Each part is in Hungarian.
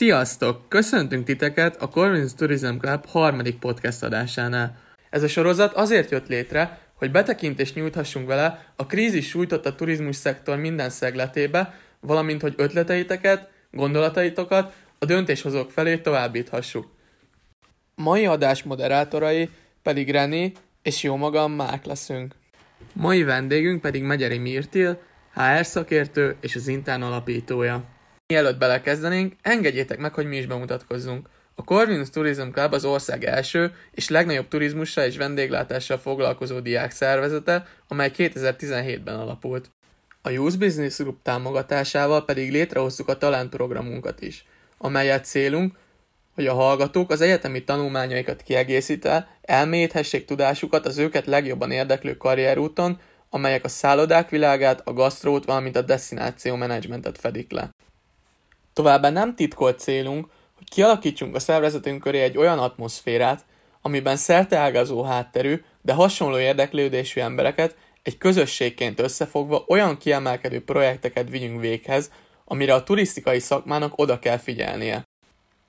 Sziasztok! Köszöntünk titeket a Corvinus Tourism Club harmadik podcast adásánál. Ez a sorozat azért jött létre, hogy betekintést nyújthassunk vele a krízis sújtotta turizmus szektor minden szegletébe, valamint hogy ötleteiteket, gondolataitokat a döntéshozók felé továbbíthassuk. Mai adás moderátorai pedig René és jó magam Márk leszünk. Mai vendégünk pedig Megyeri Mirtil, HR szakértő és az Intán alapítója. Mielőtt belekezdenénk, engedjétek meg, hogy mi is bemutatkozzunk. A Corvinus Tourism Club az ország első és legnagyobb turizmussal és vendéglátással foglalkozó diák szervezete, amely 2017-ben alapult. A Youth Business Group támogatásával pedig létrehoztuk a Talent programunkat is, amelyet célunk, hogy a hallgatók az egyetemi tanulmányaikat kiegészítve elmélyíthessék tudásukat az őket legjobban érdeklő karrierúton, amelyek a szállodák világát, a gasztrót, valamint a destináció menedzsmentet fedik le. Továbbá nem titkolt célunk, hogy kialakítsunk a szervezetünk köré egy olyan atmoszférát, amiben szerteágazó hátterű, de hasonló érdeklődésű embereket egy közösségként összefogva olyan kiemelkedő projekteket vigyünk véghez, amire a turisztikai szakmának oda kell figyelnie.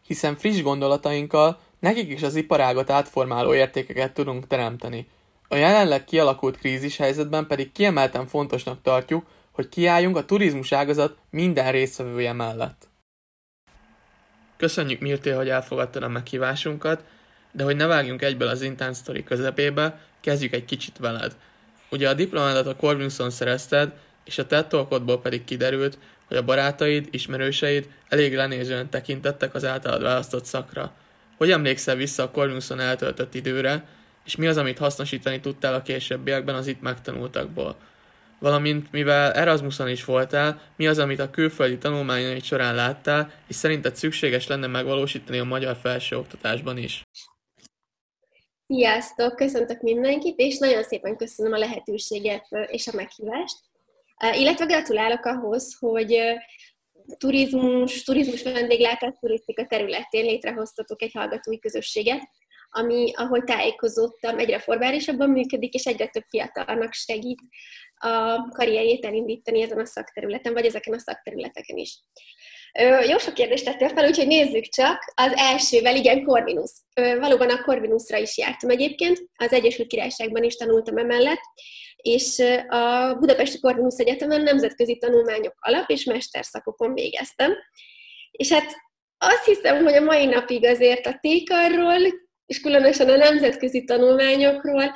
Hiszen friss gondolatainkkal nekik is az iparágat átformáló értékeket tudunk teremteni. A jelenleg kialakult krízis helyzetben pedig kiemelten fontosnak tartjuk, hogy kiálljunk a turizmus ágazat minden résztvevője mellett. Köszönjük Mirtél, hogy elfogadtad a meghívásunkat, de hogy ne vágjunk egyből az Intán Story közepébe, kezdjük egy kicsit veled. Ugye a diplomádat a Corvinuson szerezted, és a TED pedig kiderült, hogy a barátaid, ismerőseid elég lenézően tekintettek az általad választott szakra. Hogy emlékszel vissza a Corvinuson eltöltött időre, és mi az, amit hasznosítani tudtál a későbbiekben az itt megtanultakból? Valamint mivel Erasmuson is voltál, mi az, amit a külföldi tanulmányaid során láttál, és szerinted szükséges lenne megvalósítani a magyar felsőoktatásban is? Sziasztok! Köszöntök mindenkit, és nagyon szépen köszönöm a lehetőséget és a meghívást. Illetve gratulálok ahhoz, hogy turizmus, turizmus vendéglátás, turisztika területén létrehoztatok egy hallgatói közösséget, ami, ahogy tájékozottam, egyre formálisabban működik, és egyre több fiatalnak segít a karrierjét elindítani ezen a szakterületen, vagy ezeken a szakterületeken is. Jó sok kérdést tettél fel, úgyhogy nézzük csak. Az elsővel, igen, Corvinus. Valóban a Corvinusra is jártam egyébként, az Egyesült Királyságban is tanultam emellett, és a Budapesti Corvinus Egyetemen nemzetközi tanulmányok alap- és mesterszakokon végeztem. És hát azt hiszem, hogy a mai napig azért a tékarról, és különösen a nemzetközi tanulmányokról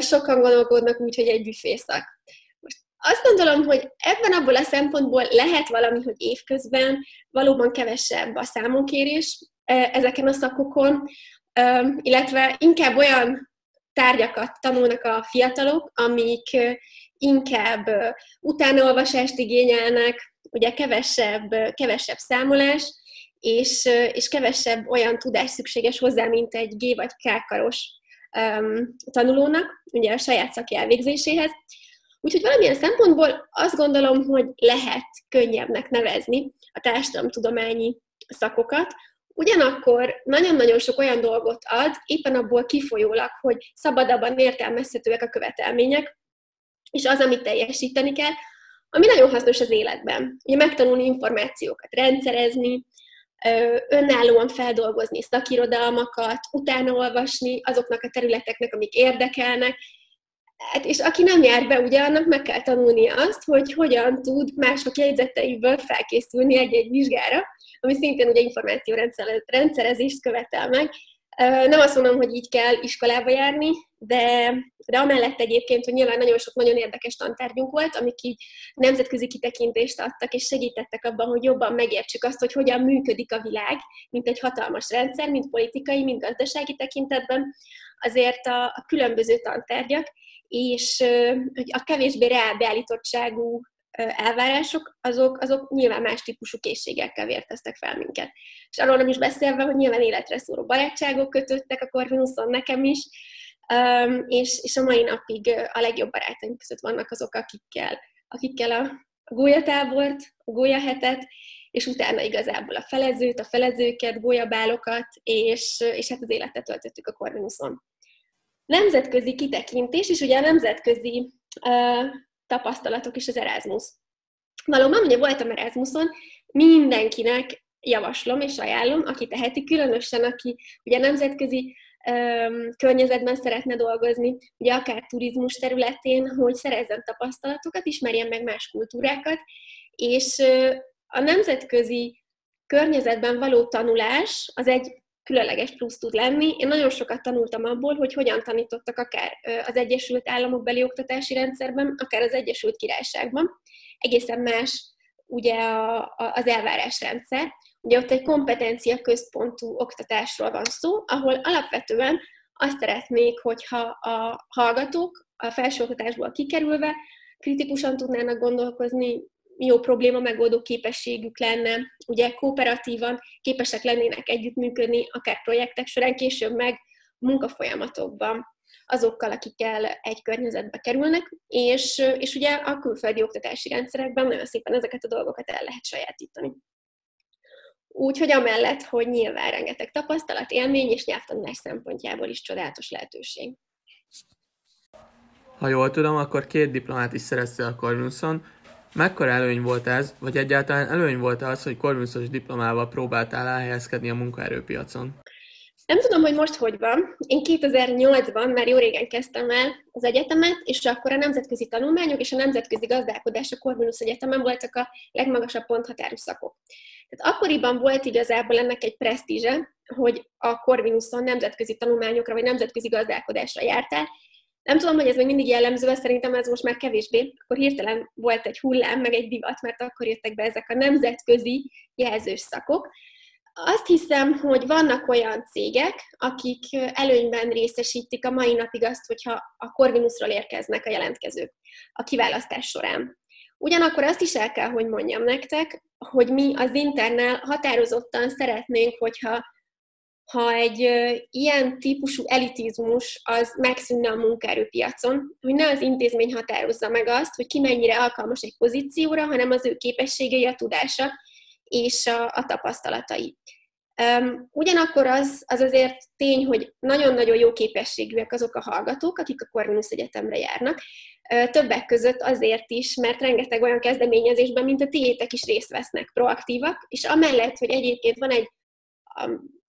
sokan gondolkodnak úgy, hogy egy büfészak. Most azt gondolom, hogy ebben abból a szempontból lehet valami, hogy évközben valóban kevesebb a számonkérés ezeken a szakokon, illetve inkább olyan tárgyakat tanulnak a fiatalok, amik inkább utánaolvasást igényelnek, ugye kevesebb, kevesebb számolás, és, és kevesebb olyan tudás szükséges hozzá, mint egy G vagy K um, tanulónak, ugye a saját szaki elvégzéséhez. Úgyhogy valamilyen szempontból azt gondolom, hogy lehet könnyebbnek nevezni a társadalomtudományi szakokat, Ugyanakkor nagyon-nagyon sok olyan dolgot ad, éppen abból kifolyólag, hogy szabadabban értelmezhetőek a követelmények, és az, amit teljesíteni kell, ami nagyon hasznos az életben. Ugye megtanulni információkat rendszerezni, önállóan feldolgozni szakirodalmakat, utána olvasni azoknak a területeknek, amik érdekelnek, Hát, és aki nem jár be, ugye annak meg kell tanulnia azt, hogy hogyan tud mások jegyzeteiből felkészülni egy-egy vizsgára, ami szintén ugye információrendszerezést követel meg, nem azt mondom, hogy így kell iskolába járni, de, de amellett egyébként, hogy nyilván nagyon sok nagyon érdekes tantárgyunk volt, amik így nemzetközi kitekintést adtak, és segítettek abban, hogy jobban megértsük azt, hogy hogyan működik a világ, mint egy hatalmas rendszer, mint politikai, mint gazdasági tekintetben, azért a, a különböző tantárgyak, és a kevésbé reálbeállítottságú elvárások, azok, azok nyilván más típusú készségekkel vérteztek fel minket. És arról nem is beszélve, hogy nyilván életre szóró barátságok kötöttek a Corvinuson nekem is, és, és a mai napig a legjobb barátaim között vannak azok, akikkel, akikkel a gólyatábort, a gólyahetet, és utána igazából a felezőt, a felezőket, gólyabálokat, és, és hát az életet töltöttük a Corvinuson. Nemzetközi kitekintés, és ugye a nemzetközi uh, tapasztalatok is az Erasmus. Valóban, ugye voltam Erasmuson, mindenkinek javaslom és ajánlom, aki teheti, különösen aki ugye nemzetközi környezetben szeretne dolgozni, ugye akár turizmus területén, hogy szerezzen tapasztalatokat, ismerjen meg más kultúrákat, és a nemzetközi környezetben való tanulás az egy különleges plusz tud lenni. Én nagyon sokat tanultam abból, hogy hogyan tanítottak akár az Egyesült Államok beli oktatási rendszerben, akár az Egyesült Királyságban. Egészen más ugye a, a, az elvárásrendszer. Ugye ott egy kompetencia központú oktatásról van szó, ahol alapvetően azt szeretnék, hogyha a hallgatók a felsőoktatásból kikerülve kritikusan tudnának gondolkozni, jó probléma megoldó képességük lenne, ugye kooperatívan képesek lennének együttműködni, akár projektek során, később meg munkafolyamatokban azokkal, akikkel egy környezetbe kerülnek, és, és ugye a külföldi oktatási rendszerekben nagyon szépen ezeket a dolgokat el lehet sajátítani. Úgyhogy amellett, hogy nyilván rengeteg tapasztalat, élmény és nyelvtanulás szempontjából is csodálatos lehetőség. Ha jól tudom, akkor két diplomát is szereztél a Corvinuson. Mekkora előny volt ez, vagy egyáltalán előny volt az, hogy Corvinusos diplomával próbáltál elhelyezkedni a munkaerőpiacon? Nem tudom, hogy most hogy van. Én 2008-ban már jó régen kezdtem el az egyetemet, és akkor a nemzetközi tanulmányok és a nemzetközi gazdálkodás a Corvinus Egyetemen voltak a legmagasabb ponthatárú szakok. Tehát akkoriban volt igazából ennek egy presztízse, hogy a Corvinuson nemzetközi tanulmányokra vagy nemzetközi gazdálkodásra jártál. Nem tudom, hogy ez még mindig jellemző, szerintem ez most már kevésbé. Akkor hirtelen volt egy hullám, meg egy divat, mert akkor jöttek be ezek a nemzetközi jelzős szakok. Azt hiszem, hogy vannak olyan cégek, akik előnyben részesítik a mai napig azt, hogyha a Corvinusról érkeznek a jelentkezők a kiválasztás során. Ugyanakkor azt is el kell, hogy mondjam nektek, hogy mi az internel határozottan szeretnénk, hogyha ha egy ilyen típusú elitizmus az megszűnne a munkaerőpiacon, hogy ne az intézmény határozza meg azt, hogy ki mennyire alkalmas egy pozícióra, hanem az ő képességei, a tudása, és a, a tapasztalatai. Um, ugyanakkor az, az azért tény, hogy nagyon-nagyon jó képességűek azok a hallgatók, akik a Corvinus Egyetemre járnak. Többek között azért is, mert rengeteg olyan kezdeményezésben, mint a tiétek is részt vesznek, proaktívak, és amellett, hogy egyébként van egy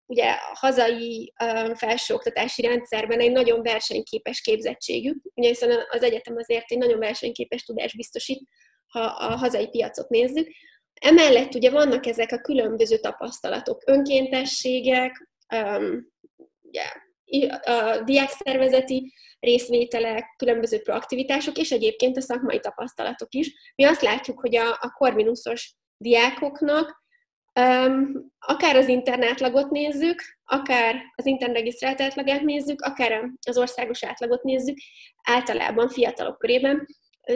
ugye a hazai um, felsőoktatási rendszerben egy nagyon versenyképes képzettségük, ugye hiszen az egyetem azért egy nagyon versenyképes tudás biztosít, ha a hazai piacot nézzük, Emellett ugye vannak ezek a különböző tapasztalatok, önkéntességek, um, ugye, a diákszervezeti részvételek, különböző proaktivitások, és egyébként a szakmai tapasztalatok is. Mi azt látjuk, hogy a, a korvinuszos diákoknak akár az internátlagot nézzük, akár az internregisztrált átlagát nézzük, akár az országos átlagot nézzük, általában fiatalok körében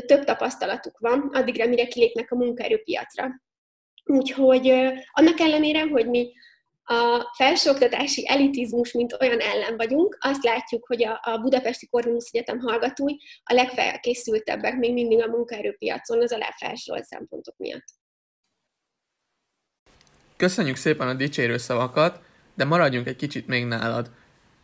több tapasztalatuk van, addigra, mire kilépnek a munkaerőpiacra. Úgyhogy annak ellenére, hogy mi a felsőoktatási elitizmus, mint olyan ellen vagyunk, azt látjuk, hogy a, a Budapesti Corvinus Egyetem hallgatói a legfelkészültebbek még mindig a munkaerőpiacon az alá felsorolt szempontok miatt. Köszönjük szépen a dicsérő szavakat, de maradjunk egy kicsit még nálad.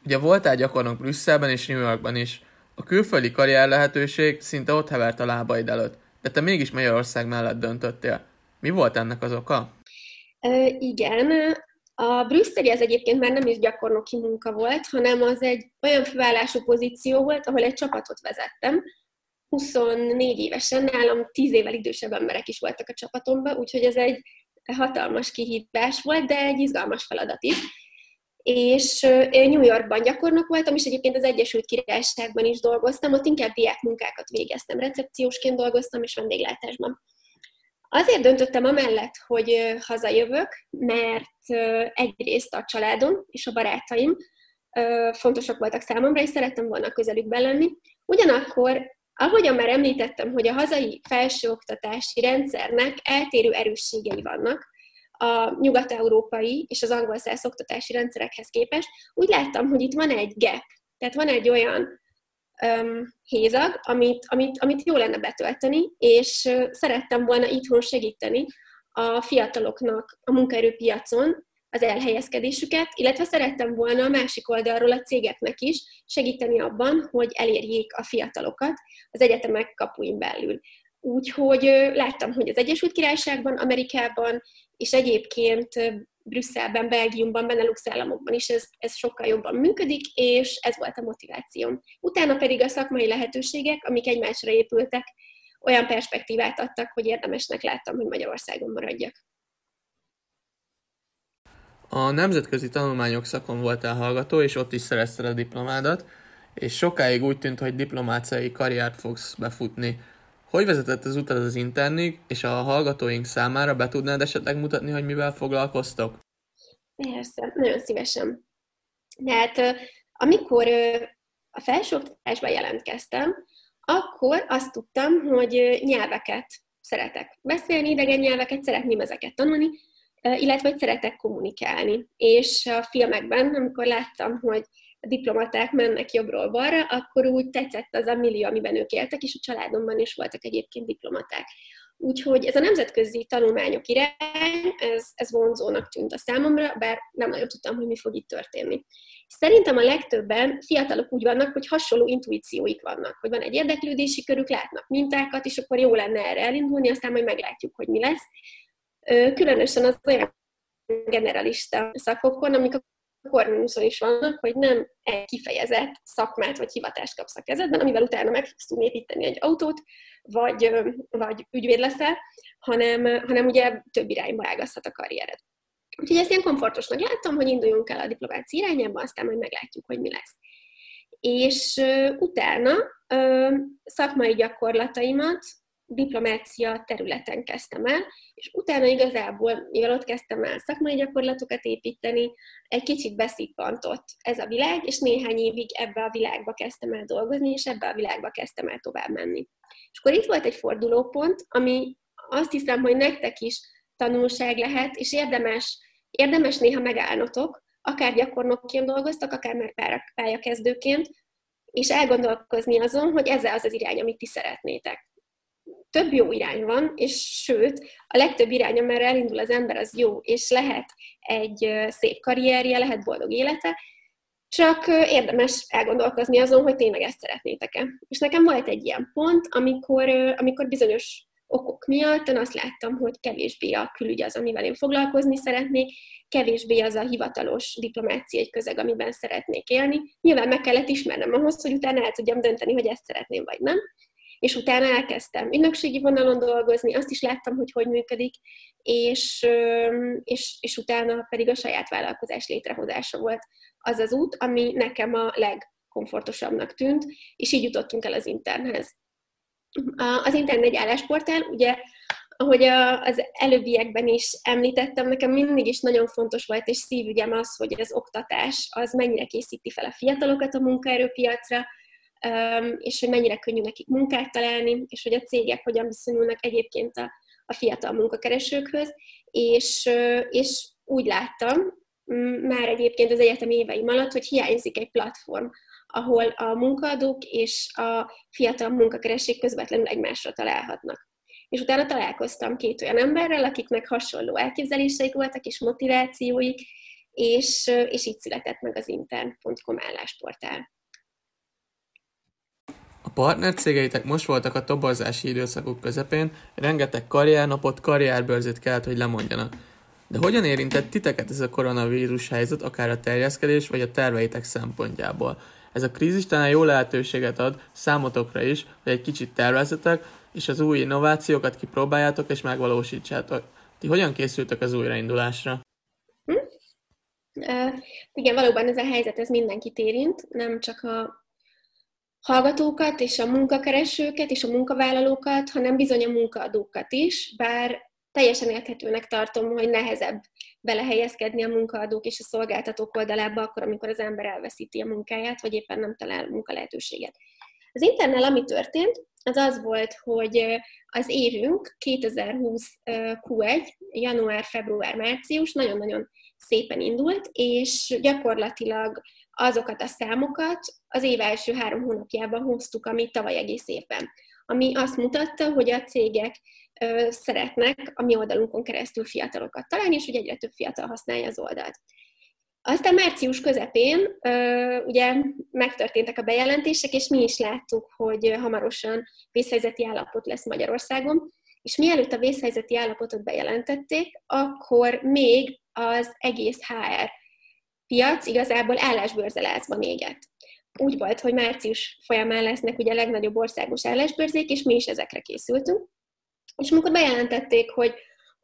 Ugye voltál gyakornok Brüsszelben és New Yorkban is. A külföldi karrier lehetőség szinte ott hevert a lábaid előtt, de te mégis Magyarország mellett döntöttél. Mi volt ennek az oka? Uh, igen, a brüsszeli az egyébként már nem is gyakornoki munka volt, hanem az egy olyan főállású pozíció volt, ahol egy csapatot vezettem. 24 évesen, nálam 10 évvel idősebb emberek is voltak a csapatomban, úgyhogy ez egy hatalmas kihívás volt, de egy izgalmas feladat is. És én New Yorkban gyakornok voltam, és egyébként az Egyesült Királyságban is dolgoztam, ott inkább diákmunkákat végeztem, recepciósként dolgoztam, és vendéglátásban. Azért döntöttem amellett, hogy hazajövök, mert egyrészt a családom és a barátaim fontosak voltak számomra, és szerettem volna közelükben lenni. Ugyanakkor, ahogyan már említettem, hogy a hazai felsőoktatási rendszernek eltérő erősségei vannak, a nyugat-európai és az angol száz oktatási rendszerekhez képest, úgy láttam, hogy itt van egy gap, tehát van egy olyan um, hézag, amit, amit, amit jó lenne betölteni, és szerettem volna itthon segíteni a fiataloknak a munkaerőpiacon az elhelyezkedésüket, illetve szerettem volna a másik oldalról a cégeknek is segíteni abban, hogy elérjék a fiatalokat az egyetemek kapuin belül. Úgyhogy láttam, hogy az Egyesült Királyságban, Amerikában és egyébként Brüsszelben, Belgiumban, Benelux államokban is ez, ez sokkal jobban működik, és ez volt a motivációm. Utána pedig a szakmai lehetőségek, amik egymásra épültek, olyan perspektívát adtak, hogy érdemesnek láttam, hogy Magyarországon maradjak. A nemzetközi tanulmányok szakon voltál hallgató, és ott is szerezted a diplomádat, és sokáig úgy tűnt, hogy diplomáciai karriert fogsz befutni. Hogy vezetett az utad az internig, és a hallgatóink számára be tudnád esetleg mutatni, hogy mivel foglalkoztok? Persze, nagyon szívesen. hát amikor a felsőoktatásban jelentkeztem, akkor azt tudtam, hogy nyelveket szeretek beszélni, idegen nyelveket, szeretném ezeket tanulni, illetve hogy szeretek kommunikálni. És a filmekben, amikor láttam, hogy a diplomaták mennek jobbról balra, akkor úgy tetszett az a millió, amiben ők éltek, és a családomban is voltak egyébként diplomaták. Úgyhogy ez a nemzetközi tanulmányok irány, ez, ez vonzónak tűnt a számomra, bár nem nagyon tudtam, hogy mi fog itt történni. Szerintem a legtöbben fiatalok úgy vannak, hogy hasonló intuícióik vannak, hogy van egy érdeklődési körük, látnak mintákat, és akkor jó lenne erre elindulni, aztán majd meglátjuk, hogy mi lesz. Különösen az olyan generalista szakokon, amik a korminuszon is vannak, hogy nem egy kifejezett szakmát vagy hivatást kapsz a kezedben, amivel utána meg fogsz tudni építeni egy autót, vagy, vagy ügyvéd leszel, hanem, hanem ugye több irányba ágazhat a karriered. Úgyhogy ezt ilyen komfortosnak láttam, hogy induljunk el a diplomácia irányába, aztán majd meglátjuk, hogy mi lesz. És utána szakmai gyakorlataimat diplomácia területen kezdtem el, és utána igazából, mivel ott kezdtem el szakmai gyakorlatokat építeni, egy kicsit beszippantott ez a világ, és néhány évig ebbe a világba kezdtem el dolgozni, és ebbe a világba kezdtem el tovább menni. És akkor itt volt egy fordulópont, ami azt hiszem, hogy nektek is tanulság lehet, és érdemes, érdemes néha megállnotok, akár gyakornokként dolgoztak, akár már pályakezdőként, és elgondolkozni azon, hogy ez az az irány, amit ti szeretnétek több jó irány van, és sőt, a legtöbb irány, amerre elindul az ember, az jó, és lehet egy szép karrierje, lehet boldog élete, csak érdemes elgondolkozni azon, hogy tényleg ezt szeretnétek-e. És nekem volt egy ilyen pont, amikor, amikor bizonyos okok miatt én azt láttam, hogy kevésbé a külügy az, amivel én foglalkozni szeretnék, kevésbé az a hivatalos diplomácia egy közeg, amiben szeretnék élni. Nyilván meg kellett ismernem ahhoz, hogy utána el tudjam dönteni, hogy ezt szeretném, vagy nem és utána elkezdtem ügynökségi vonalon dolgozni, azt is láttam, hogy hogy működik, és, és, és utána pedig a saját vállalkozás létrehozása volt az az út, ami nekem a legkomfortosabbnak tűnt, és így jutottunk el az internhez. Az intern egy állásportál, ugye ahogy az előbbiekben is említettem, nekem mindig is nagyon fontos volt, és szívügyem az, hogy az oktatás az mennyire készíti fel a fiatalokat a munkaerőpiacra, és hogy mennyire könnyű nekik munkát találni, és hogy a cégek hogyan viszonyulnak egyébként a, a fiatal munkakeresőkhöz, és, és úgy láttam, már egyébként az egyetem éveim alatt, hogy hiányzik egy platform, ahol a munkaadók és a fiatal munkakeresők közvetlenül egymásra találhatnak. És utána találkoztam két olyan emberrel, akiknek hasonló elképzeléseik voltak, és motivációik, és, és így született meg az intern.com állásportál. A partnercégeitek most voltak a toborzási időszakuk közepén, rengeteg karriernapot, karrierbőrzét kellett, hogy lemondjanak. De hogyan érintett titeket ez a koronavírus helyzet, akár a terjeszkedés vagy a terveitek szempontjából? Ez a krízis talán jó lehetőséget ad számotokra is, hogy egy kicsit tervezetek, és az új innovációkat kipróbáljátok és megvalósítsátok. Ti hogyan készültek az újraindulásra? Hm? Uh, igen, valóban ez a helyzet ez mindenkit érint, nem csak a hallgatókat és a munkakeresőket és a munkavállalókat, hanem bizony a munkaadókat is, bár teljesen érthetőnek tartom, hogy nehezebb belehelyezkedni a munkaadók és a szolgáltatók oldalába akkor, amikor az ember elveszíti a munkáját, vagy éppen nem talál munkalehetőséget. Az internel ami történt, az az volt, hogy az évünk 2020 Q1, január, február, március nagyon-nagyon szépen indult, és gyakorlatilag azokat a számokat az év első három hónapjában hoztuk, amit tavaly egész évben. Ami azt mutatta, hogy a cégek szeretnek a mi oldalunkon keresztül fiatalokat találni, és hogy egyre több fiatal használja az oldalt. Aztán március közepén ugye megtörténtek a bejelentések, és mi is láttuk, hogy hamarosan vészhelyzeti állapot lesz Magyarországon, és mielőtt a vészhelyzeti állapotot bejelentették, akkor még az egész HR piac igazából állásbőrzelázban égett. Úgy volt, hogy március folyamán lesznek ugye a legnagyobb országos állásbőrzék, és mi is ezekre készültünk. És amikor bejelentették, hogy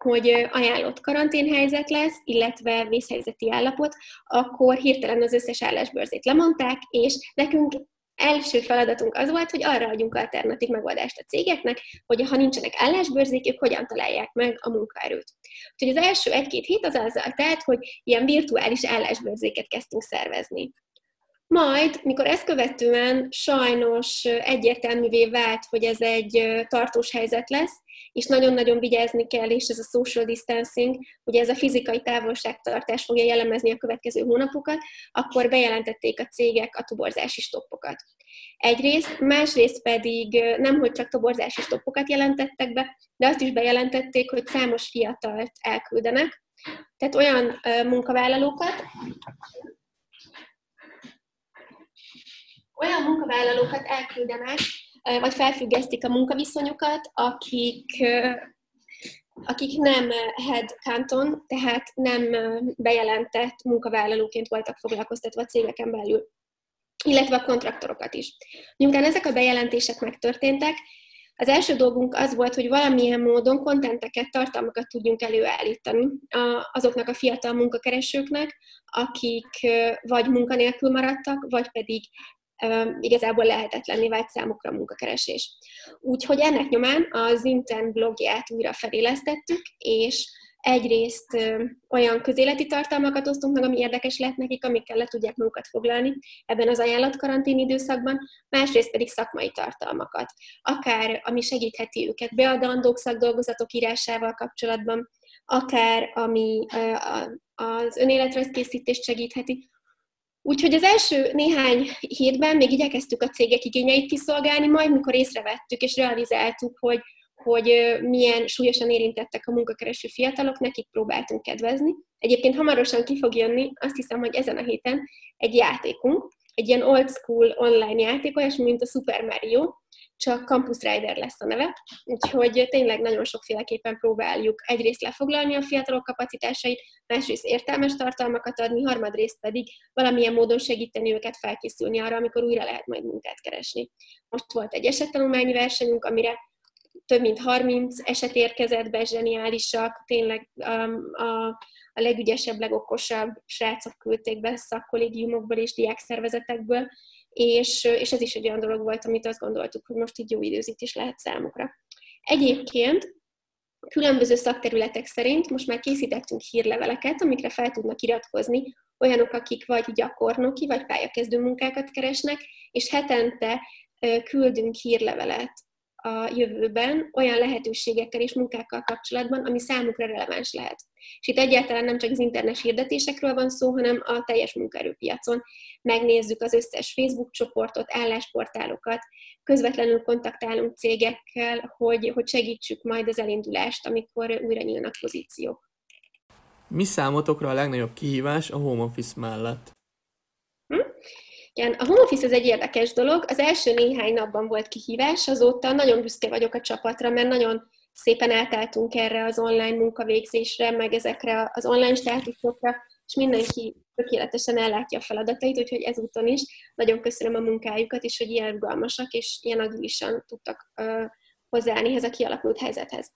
hogy ajánlott karanténhelyzet lesz, illetve vészhelyzeti állapot, akkor hirtelen az összes állásbőrzét lemondták, és nekünk első feladatunk az volt, hogy arra adjunk alternatív megoldást a cégeknek, hogy ha nincsenek állásbőrzék, ők hogyan találják meg a munkaerőt. Úgyhogy az első egy-két hét az azzal telt, hogy ilyen virtuális állásbőrzéket kezdtünk szervezni. Majd, mikor ezt követően sajnos egyértelművé vált, hogy ez egy tartós helyzet lesz, és nagyon-nagyon vigyázni kell, és ez a social distancing, ugye ez a fizikai távolságtartás fogja jellemezni a következő hónapokat, akkor bejelentették a cégek a toborzási stoppokat. Egyrészt, másrészt pedig nem, hogy csak toborzási stoppokat jelentettek be, de azt is bejelentették, hogy számos fiatalt elküldenek, tehát olyan munkavállalókat, olyan munkavállalókat elküldenek, vagy felfüggesztik a munkaviszonyokat, akik, akik nem head canton, tehát nem bejelentett munkavállalóként voltak foglalkoztatva a cégeken belül, illetve a kontraktorokat is. Miután ezek a bejelentések megtörténtek, az első dolgunk az volt, hogy valamilyen módon kontenteket, tartalmakat tudjunk előállítani azoknak a fiatal munkakeresőknek, akik vagy munkanélkül maradtak, vagy pedig igazából lehetetlenné vált számukra a munkakeresés. Úgyhogy ennek nyomán az Intern blogját újra felélesztettük, és egyrészt olyan közéleti tartalmakat osztunk meg, ami érdekes lehet nekik, amikkel le tudják magukat foglalni ebben az ajánlatkarantén időszakban, másrészt pedig szakmai tartalmakat. Akár ami segítheti őket beadandók szakdolgozatok írásával kapcsolatban, akár ami az önéletrajzkészítést segítheti, Úgyhogy az első néhány hétben még igyekeztük a cégek igényeit kiszolgálni, majd mikor észrevettük és realizáltuk, hogy, hogy milyen súlyosan érintettek a munkakereső fiatalok, nekik próbáltunk kedvezni. Egyébként hamarosan ki fog jönni, azt hiszem, hogy ezen a héten egy játékunk, egy ilyen old school online játék, olyasmi, mint a Super Mario, csak Campus Rider lesz a neve, úgyhogy tényleg nagyon sokféleképpen próbáljuk egyrészt lefoglalni a fiatalok kapacitásait, másrészt értelmes tartalmakat adni, harmadrészt pedig valamilyen módon segíteni őket felkészülni arra, amikor újra lehet majd munkát keresni. Most volt egy esettanulmányi versenyünk, amire több mint 30 eset érkezett be, zseniálisak, tényleg um, a, a legügyesebb, legokosabb srácok küldték be szakkollégiumokból és diákszervezetekből, és, és ez is egy olyan dolog volt, amit azt gondoltuk, hogy most így jó időzítés lehet számukra. Egyébként különböző szakterületek szerint most már készítettünk hírleveleket, amikre fel tudnak iratkozni olyanok, akik vagy gyakornoki, vagy pályakezdő munkákat keresnek, és hetente küldünk hírlevelet a jövőben olyan lehetőségekkel és munkákkal kapcsolatban, ami számukra releváns lehet. És itt egyáltalán nem csak az internet hirdetésekről van szó, hanem a teljes munkaerőpiacon. Megnézzük az összes Facebook csoportot, állásportálokat, közvetlenül kontaktálunk cégekkel, hogy, hogy segítsük majd az elindulást, amikor újra nyílnak pozíciók. Mi számotokra a legnagyobb kihívás a home office mellett? Igen, a home office ez egy érdekes dolog. Az első néhány napban volt kihívás, azóta nagyon büszke vagyok a csapatra, mert nagyon szépen átálltunk erre az online munkavégzésre, meg ezekre az online státuszokra, és mindenki tökéletesen ellátja a feladatait, úgyhogy ezúton is nagyon köszönöm a munkájukat, és hogy ilyen rugalmasak, és ilyen agilisan tudtak uh, hozzáállni ehhez a kialakult helyzethez.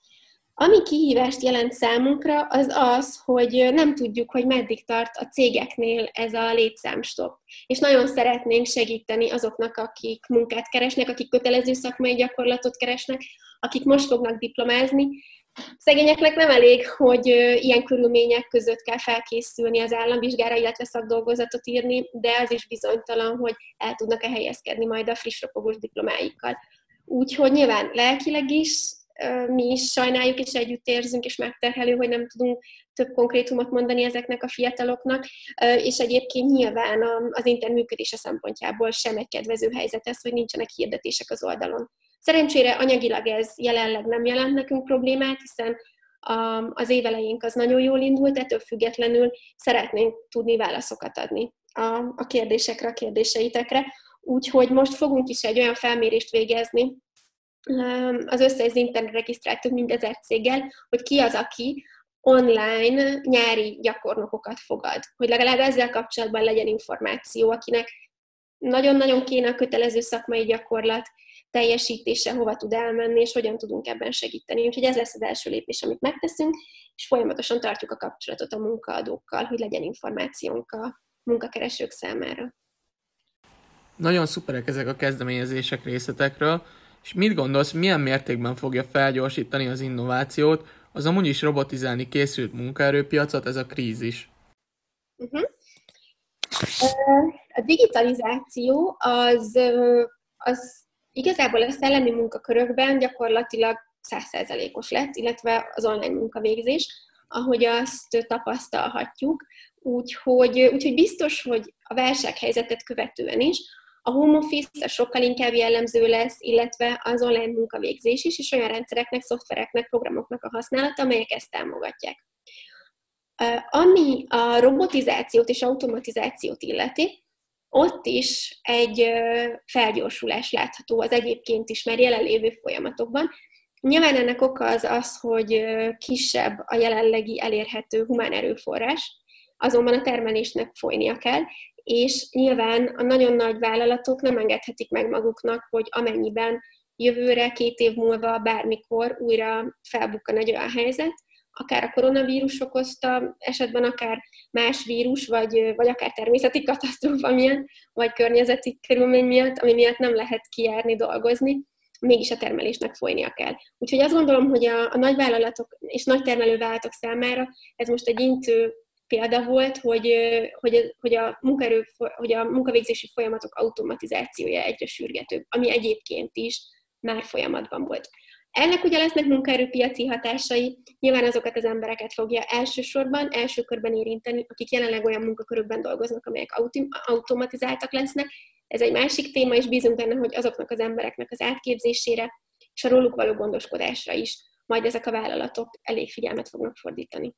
Ami kihívást jelent számunkra, az az, hogy nem tudjuk, hogy meddig tart a cégeknél ez a létszámstop. És nagyon szeretnénk segíteni azoknak, akik munkát keresnek, akik kötelező szakmai gyakorlatot keresnek, akik most fognak diplomázni. Szegényeknek nem elég, hogy ilyen körülmények között kell felkészülni az államvizsgára, illetve szakdolgozatot írni, de az is bizonytalan, hogy el tudnak-e helyezkedni majd a friss ropogós diplomáikkal. Úgyhogy nyilván lelkileg is, mi is sajnáljuk és együtt érzünk, és megterhelő, hogy nem tudunk több konkrétumot mondani ezeknek a fiataloknak, és egyébként nyilván az internet működése szempontjából sem egy kedvező helyzet ez, hogy nincsenek hirdetések az oldalon. Szerencsére anyagilag ez jelenleg nem jelent nekünk problémát, hiszen az évelejénk az nagyon jól indult, ettől függetlenül szeretnénk tudni válaszokat adni a, a kérdésekre, a kérdéseitekre. Úgyhogy most fogunk is egy olyan felmérést végezni, az összes internet regisztrált több mint ezer céggel, hogy ki az, aki online nyári gyakornokokat fogad. Hogy legalább ezzel kapcsolatban legyen információ, akinek nagyon-nagyon kéne a kötelező szakmai gyakorlat teljesítése, hova tud elmenni, és hogyan tudunk ebben segíteni. Úgyhogy ez lesz az első lépés, amit megteszünk, és folyamatosan tartjuk a kapcsolatot a munkaadókkal, hogy legyen információnk a munkakeresők számára. Nagyon szuperek ezek a kezdeményezések részletekről, és mit gondolsz, milyen mértékben fogja felgyorsítani az innovációt, az amúgy is robotizálni készült munkaerőpiacot, ez a krízis? Uh-huh. A digitalizáció az, az igazából a szellemi munkakörökben gyakorlatilag százszerzelékos lett, illetve az online munkavégzés, ahogy azt tapasztalhatjuk. Úgyhogy, úgyhogy biztos, hogy a válsághelyzetet követően is a home office sokkal inkább jellemző lesz, illetve az online munkavégzés is, és olyan rendszereknek, szoftvereknek, programoknak a használata, amelyek ezt támogatják. Ami a robotizációt és automatizációt illeti, ott is egy felgyorsulás látható az egyébként is már jelenlévő folyamatokban. Nyilván ennek oka az az, hogy kisebb a jelenlegi elérhető humán erőforrás, azonban a termelésnek folynia kell, és nyilván a nagyon nagy vállalatok nem engedhetik meg maguknak, hogy amennyiben jövőre, két év múlva, bármikor újra felbukkan egy olyan helyzet, akár a koronavírus okozta esetben, akár más vírus, vagy, vagy akár természeti katasztrófa miatt, vagy környezeti körülmény miatt, ami miatt nem lehet kijárni, dolgozni, mégis a termelésnek folynia kell. Úgyhogy azt gondolom, hogy a, a nagyvállalatok és nagy termelővállalatok számára ez most egy intő példa volt, hogy, hogy, hogy, a munkaerő, hogy a munkavégzési folyamatok automatizációja egyre sürgetőbb, ami egyébként is már folyamatban volt. Ennek ugye lesznek munkaerőpiaci hatásai, nyilván azokat az embereket fogja elsősorban, első körben érinteni, akik jelenleg olyan munkakörökben dolgoznak, amelyek automatizáltak lesznek. Ez egy másik téma, és bízunk benne, hogy azoknak az embereknek az átképzésére és a róluk való gondoskodásra is majd ezek a vállalatok elég figyelmet fognak fordítani.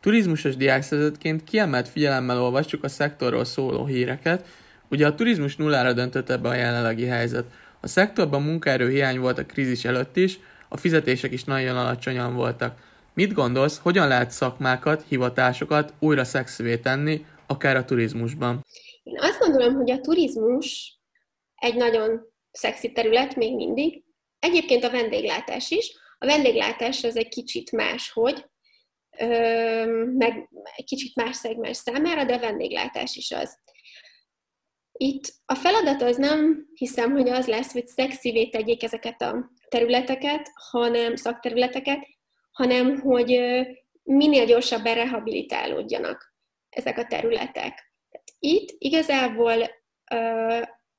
Turizmusos diákszervezetként kiemelt figyelemmel olvassuk a szektorról szóló híreket, ugye a turizmus nullára döntött ebbe a jelenlegi helyzet. A szektorban munkaerő hiány volt a krízis előtt is, a fizetések is nagyon alacsonyan voltak. Mit gondolsz, hogyan lehet szakmákat, hivatásokat újra szexvé tenni, akár a turizmusban? Én azt gondolom, hogy a turizmus egy nagyon szexi terület még mindig. Egyébként a vendéglátás is. A vendéglátás az egy kicsit máshogy, meg egy kicsit más szegmens számára, de vendéglátás is az. Itt a feladat az nem hiszem, hogy az lesz, hogy szexivé tegyék ezeket a területeket, hanem szakterületeket, hanem hogy minél gyorsabban rehabilitálódjanak ezek a területek. Itt igazából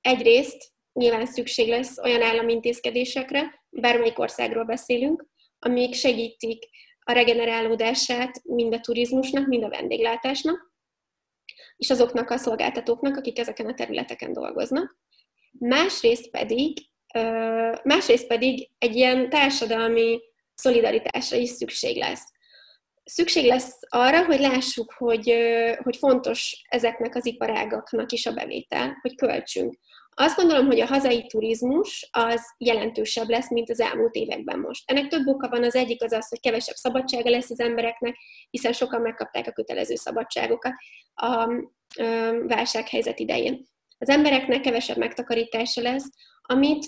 egyrészt nyilván szükség lesz olyan állami intézkedésekre, bármelyik országról beszélünk, amik segítik a regenerálódását mind a turizmusnak, mind a vendéglátásnak, és azoknak a szolgáltatóknak, akik ezeken a területeken dolgoznak. Másrészt pedig, másrészt pedig egy ilyen társadalmi szolidaritásra is szükség lesz. Szükség lesz arra, hogy lássuk, hogy, hogy fontos ezeknek az iparágaknak is a bevétel, hogy költsünk. Azt gondolom, hogy a hazai turizmus az jelentősebb lesz, mint az elmúlt években most. Ennek több oka van, az egyik az az, hogy kevesebb szabadsága lesz az embereknek, hiszen sokan megkapták a kötelező szabadságokat a válsághelyzet idején. Az embereknek kevesebb megtakarítása lesz, amit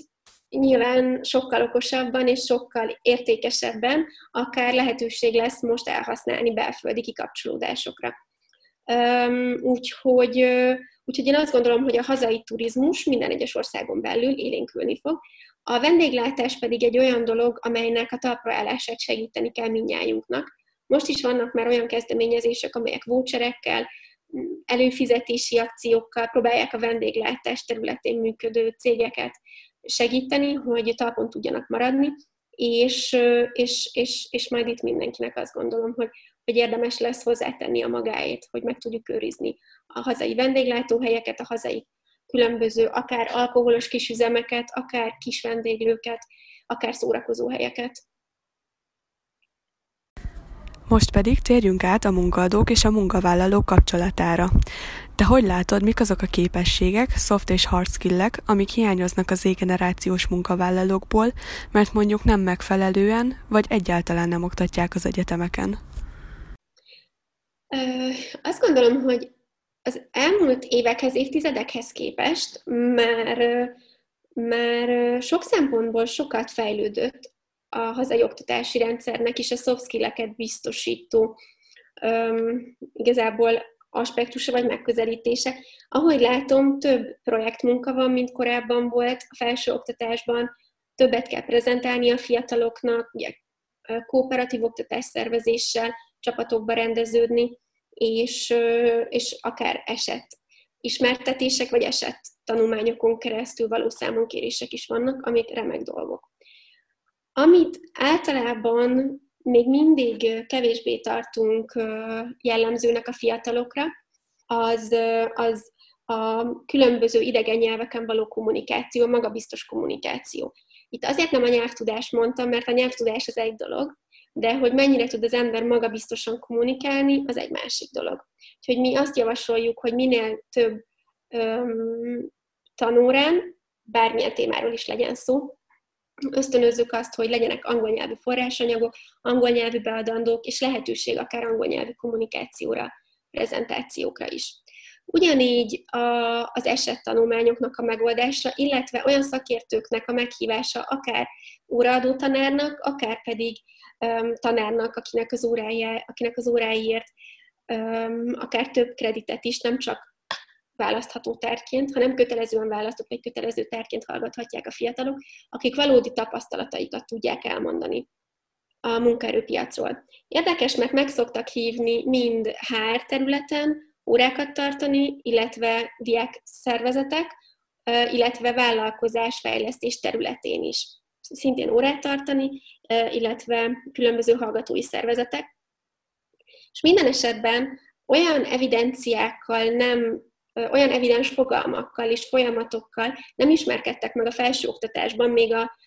nyilván sokkal okosabban és sokkal értékesebben akár lehetőség lesz most elhasználni belföldi kikapcsolódásokra. Úgyhogy, úgyhogy én azt gondolom, hogy a hazai turizmus minden egyes országon belül élénkülni fog. A vendéglátás pedig egy olyan dolog, amelynek a talpraállását segíteni kell minnyájunknak. Most is vannak már olyan kezdeményezések, amelyek voucherekkel, előfizetési akciókkal próbálják a vendéglátás területén működő cégeket segíteni, hogy talpon tudjanak maradni, és, és, és, és majd itt mindenkinek azt gondolom, hogy, hogy érdemes lesz hozzátenni a magáét, hogy meg tudjuk őrizni a hazai vendéglátóhelyeket, a hazai különböző, akár alkoholos kisüzemeket, akár kis vendéglőket, akár szórakozóhelyeket. Most pedig térjünk át a munkaadók és a munkavállalók kapcsolatára. Te hogy látod, mik azok a képességek, soft és hard skillek, amik hiányoznak az Z-generációs munkavállalókból, mert mondjuk nem megfelelően, vagy egyáltalán nem oktatják az egyetemeken? Azt gondolom, hogy az elmúlt évekhez, évtizedekhez képest már, már sok szempontból sokat fejlődött a hazai oktatási rendszernek is a soft skill-eket biztosító um, igazából aspektusa vagy megközelítése. Ahogy látom, több projektmunka van, mint korábban volt a felsőoktatásban, többet kell prezentálni a fiataloknak, ugye kooperatív oktatás szervezéssel, csapatokba rendeződni, és, és akár eset ismertetések, vagy eset tanulmányokon keresztül való számonkérések is vannak, amik remek dolgok. Amit általában még mindig kevésbé tartunk jellemzőnek a fiatalokra, az, az a különböző idegen nyelveken való kommunikáció, magabiztos kommunikáció. Itt azért nem a nyelvtudás mondtam, mert a nyelvtudás az egy dolog, de hogy mennyire tud az ember magabiztosan kommunikálni, az egy másik dolog. Úgyhogy mi azt javasoljuk, hogy minél több öm, tanórán, bármilyen témáról is legyen szó, ösztönözzük azt, hogy legyenek angol nyelvű forrásanyagok, angol nyelvű beadandók, és lehetőség akár angol nyelvű kommunikációra, prezentációkra is. Ugyanígy a, az esettanulmányoknak a megoldása, illetve olyan szakértőknek a meghívása, akár óraadó tanárnak, akár pedig tanárnak, akinek az, órája, akinek az óráiért akár több kreditet is, nem csak választható tárként, hanem kötelezően választott vagy kötelező tárként hallgathatják a fiatalok, akik valódi tapasztalataikat tudják elmondani a munkaerőpiacról. Érdekes, mert meg szoktak hívni mind HR területen, órákat tartani, illetve diák szervezetek, illetve vállalkozás fejlesztés területén is. Szintén órát tartani, illetve különböző hallgatói szervezetek. És minden esetben olyan evidenciákkal nem olyan evidens fogalmakkal és folyamatokkal nem ismerkedtek meg a felsőoktatásban, még a,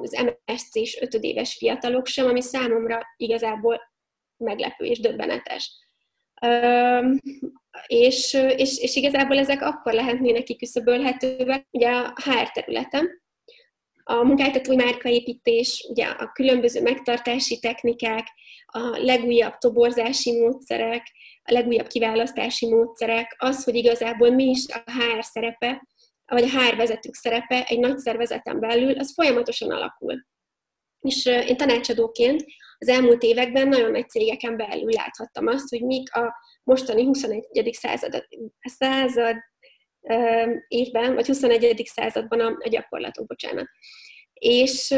az MSC-s ötödéves fiatalok sem, ami számomra igazából meglepő és döbbenetes. És, és, és igazából ezek akkor lehetnének kiküszöbölhetőek, ugye a HR területen, a munkáltatói márkaépítés, ugye a különböző megtartási technikák, a legújabb toborzási módszerek, a legújabb kiválasztási módszerek, az, hogy igazából mi is a HR szerepe, vagy a HR vezetők szerepe egy nagy szervezeten belül, az folyamatosan alakul. És én tanácsadóként az elmúlt években nagyon nagy cégeken belül láthattam azt, hogy mik a mostani 21. század, század évben, vagy 21. században a, a gyakorlatok, bocsánat. És,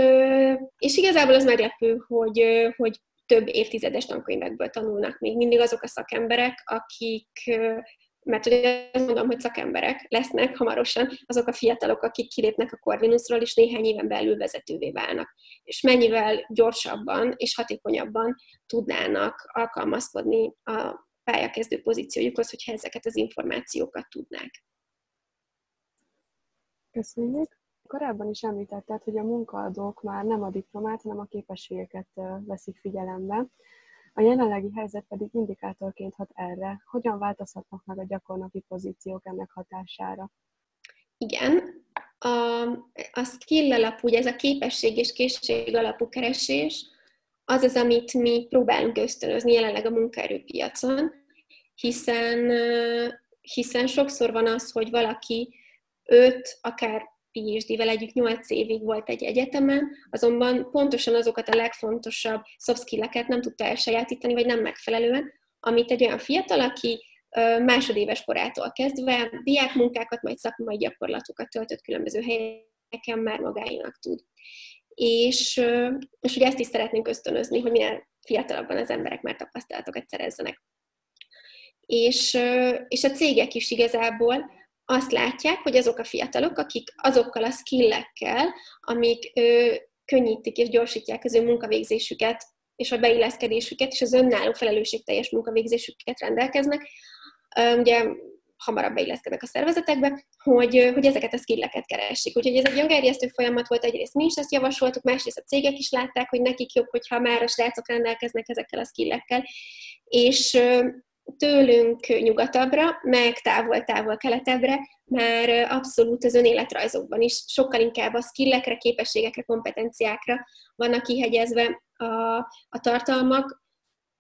és igazából az meglepő, hogy, hogy több évtizedes tankönyvekből tanulnak még mindig azok a szakemberek, akik, mert ugye azt mondom, hogy szakemberek lesznek hamarosan, azok a fiatalok, akik kilépnek a Corvinusról, és néhány éven belül vezetővé válnak. És mennyivel gyorsabban és hatékonyabban tudnának alkalmazkodni a pályakezdő pozíciójukhoz, hogyha ezeket az információkat tudnák. Köszönjük. Korábban is említetted, hogy a munkaadók már nem a diplomát, hanem a képességeket veszik figyelembe. A jelenlegi helyzet pedig indikátorként hat erre. Hogyan változhatnak meg a gyakornoki pozíciók ennek hatására? Igen, a, a skill alapú, ez a képesség és készség alapú keresés, az az, amit mi próbálunk ösztönözni jelenleg a munkaerőpiacon, hiszen, hiszen sokszor van az, hogy valaki öt, akár PhD-vel együtt 8 évig volt egy egyetemen, azonban pontosan azokat a legfontosabb soft skill-eket nem tudta elsajátítani, vagy nem megfelelően, amit egy olyan fiatal, aki másodéves korától kezdve diákmunkákat, majd szakmai gyakorlatokat töltött különböző helyeken már magáinak tud. És, és ugye ezt is szeretnénk ösztönözni, hogy minél fiatalabban az emberek már tapasztalatokat szerezzenek. És, és a cégek is igazából azt látják, hogy azok a fiatalok, akik azokkal a skillekkel, amik ö, könnyítik és gyorsítják az ő munkavégzésüket, és a beilleszkedésüket, és az önálló felelősségteljes munkavégzésüket rendelkeznek, ö, ugye hamarabb beilleszkednek a szervezetekbe, hogy, hogy ezeket a skilleket keresik. Úgyhogy ez egy olyan gerjesztő folyamat volt, egyrészt mi is ezt javasoltuk, másrészt a cégek is látták, hogy nekik jobb, hogyha már a srácok rendelkeznek ezekkel a skillekkel, és tőlünk nyugatabbra, meg távol-távol keletebbre, már abszolút az önéletrajzokban is sokkal inkább a skillekre, képességekre, kompetenciákra vannak kihegyezve a, a tartalmak,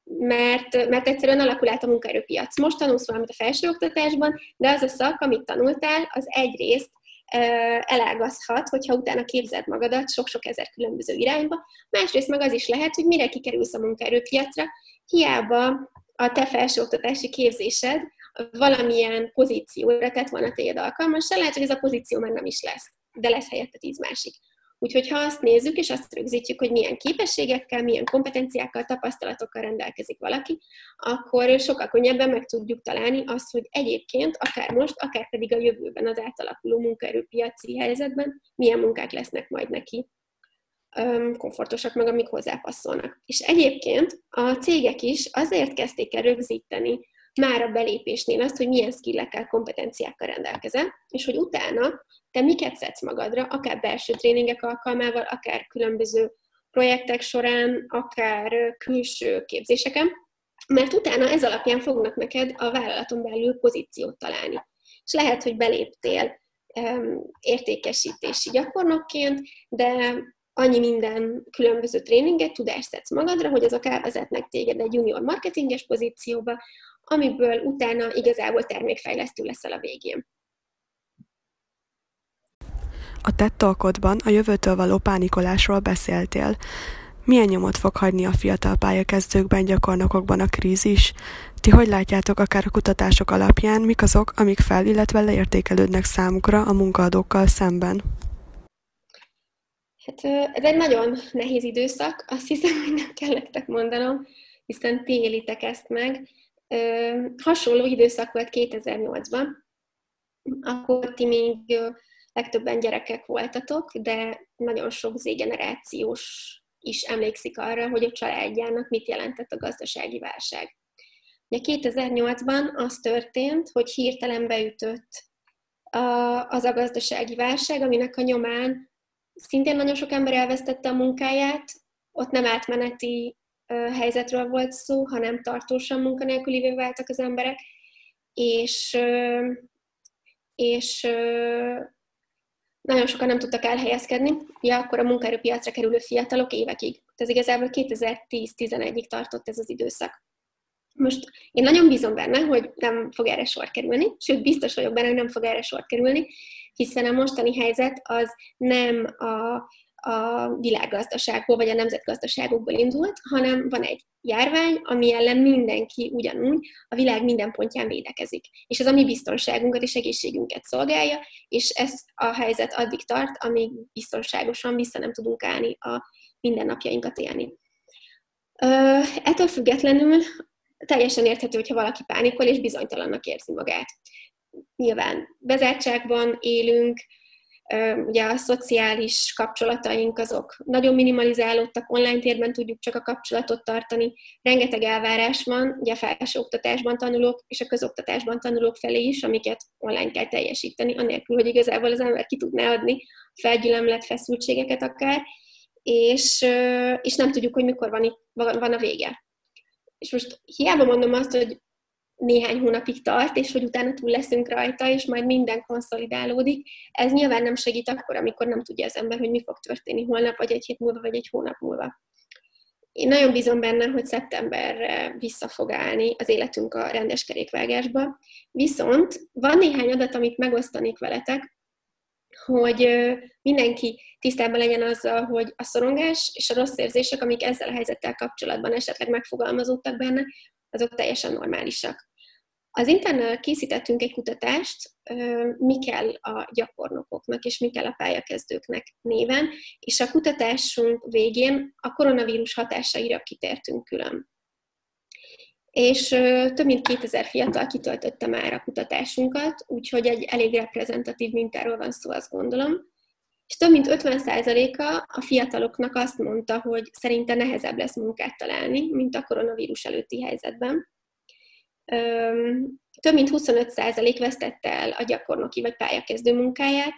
mert, mert egyszerűen alakul át a munkaerőpiac. Most tanulsz valamit a felsőoktatásban, de az a szak, amit tanultál, az egyrészt elágazhat, hogyha utána képzeld magadat sok-sok ezer különböző irányba. Másrészt meg az is lehet, hogy mire kikerülsz a munkaerőpiacra, hiába a te felsőoktatási képzésed valamilyen pozícióra tett volna téged alkalmas, se lehet, hogy ez a pozíció már nem is lesz, de lesz helyette tíz másik. Úgyhogy ha azt nézzük, és azt rögzítjük, hogy milyen képességekkel, milyen kompetenciákkal, tapasztalatokkal rendelkezik valaki, akkor sokkal könnyebben meg tudjuk találni azt, hogy egyébként, akár most, akár pedig a jövőben az átalakuló munkaerőpiaci helyzetben milyen munkák lesznek majd neki komfortosak meg, amik hozzápasszolnak. És egyébként a cégek is azért kezdték el rögzíteni már a belépésnél azt, hogy milyen skillekkel, kompetenciákkal rendelkezel, és hogy utána te miket szedsz magadra, akár belső tréningek alkalmával, akár különböző projektek során, akár külső képzéseken, mert utána ez alapján fognak neked a vállalaton belül pozíciót találni. És lehet, hogy beléptél értékesítési gyakornokként, de annyi minden különböző tréninget, tudást szedsz magadra, hogy azok elvezetnek téged egy junior marketinges pozícióba, amiből utána igazából termékfejlesztő leszel a végén. A tettolkodban a jövőtől való pánikolásról beszéltél. Milyen nyomot fog hagyni a fiatal pályakezdőkben, gyakornokokban a krízis? Ti hogy látjátok akár a kutatások alapján, mik azok, amik fel, illetve leértékelődnek számukra a munkaadókkal szemben? Hát ez egy nagyon nehéz időszak, azt hiszem, hogy nem kell nektek mondanom, hiszen ti élitek ezt meg. Hasonló időszak volt 2008-ban, akkor ti még legtöbben gyerekek voltatok, de nagyon sok z-generációs is emlékszik arra, hogy a családjának mit jelentett a gazdasági válság. Ugye 2008-ban az történt, hogy hirtelen beütött az a gazdasági válság, aminek a nyomán szintén nagyon sok ember elvesztette a munkáját, ott nem átmeneti helyzetről volt szó, hanem tartósan munkanélkülivé váltak az emberek, és, és nagyon sokan nem tudtak elhelyezkedni, ja, akkor a munkaerőpiacra kerülő fiatalok évekig. Ez igazából 2010-11-ig tartott ez az időszak. Most én nagyon bízom benne, hogy nem fog erre sor kerülni, sőt, biztos vagyok benne, hogy nem fog erre sor kerülni, hiszen a mostani helyzet az nem a, a világgazdaságból vagy a nemzetgazdaságokból indult, hanem van egy járvány, ami ellen mindenki ugyanúgy a világ minden pontján védekezik. És ez a mi biztonságunkat és egészségünket szolgálja, és ez a helyzet addig tart, amíg biztonságosan vissza nem tudunk állni a mindennapjainkat élni. Ettől függetlenül teljesen érthető, hogyha valaki pánikol és bizonytalannak érzi magát. Nyilván bezártságban élünk, ugye a szociális kapcsolataink azok nagyon minimalizálódtak, online térben tudjuk csak a kapcsolatot tartani, rengeteg elvárás van, ugye a felsőoktatásban tanulók és a közoktatásban tanulók felé is, amiket online kell teljesíteni, anélkül, hogy igazából az ember ki tudná adni felgyülemlett feszültségeket akár, és, és nem tudjuk, hogy mikor van, itt, van a vége. És most hiába mondom azt, hogy néhány hónapig tart, és hogy utána túl leszünk rajta, és majd minden konszolidálódik. Ez nyilván nem segít akkor, amikor nem tudja az ember, hogy mi fog történni holnap, vagy egy hét múlva, vagy egy hónap múlva. Én nagyon bízom benne, hogy szeptemberre vissza fog állni az életünk a rendes kerékvágásba. Viszont van néhány adat, amit megosztanék veletek, hogy mindenki tisztában legyen azzal, hogy a szorongás és a rossz érzések, amik ezzel a helyzettel kapcsolatban esetleg megfogalmazódtak benne, azok teljesen normálisak. Az interneten készítettünk egy kutatást, mi kell a gyakornokoknak és mi kell a pályakezdőknek néven, és a kutatásunk végén a koronavírus hatásaira kitértünk külön. És több mint 2000 fiatal kitöltötte már a kutatásunkat, úgyhogy egy elég reprezentatív mintáról van szó, azt gondolom. És több mint 50%-a a fiataloknak azt mondta, hogy szerinte nehezebb lesz munkát találni, mint a koronavírus előtti helyzetben. több mint 25% vesztette el a gyakornoki vagy pályakezdő munkáját,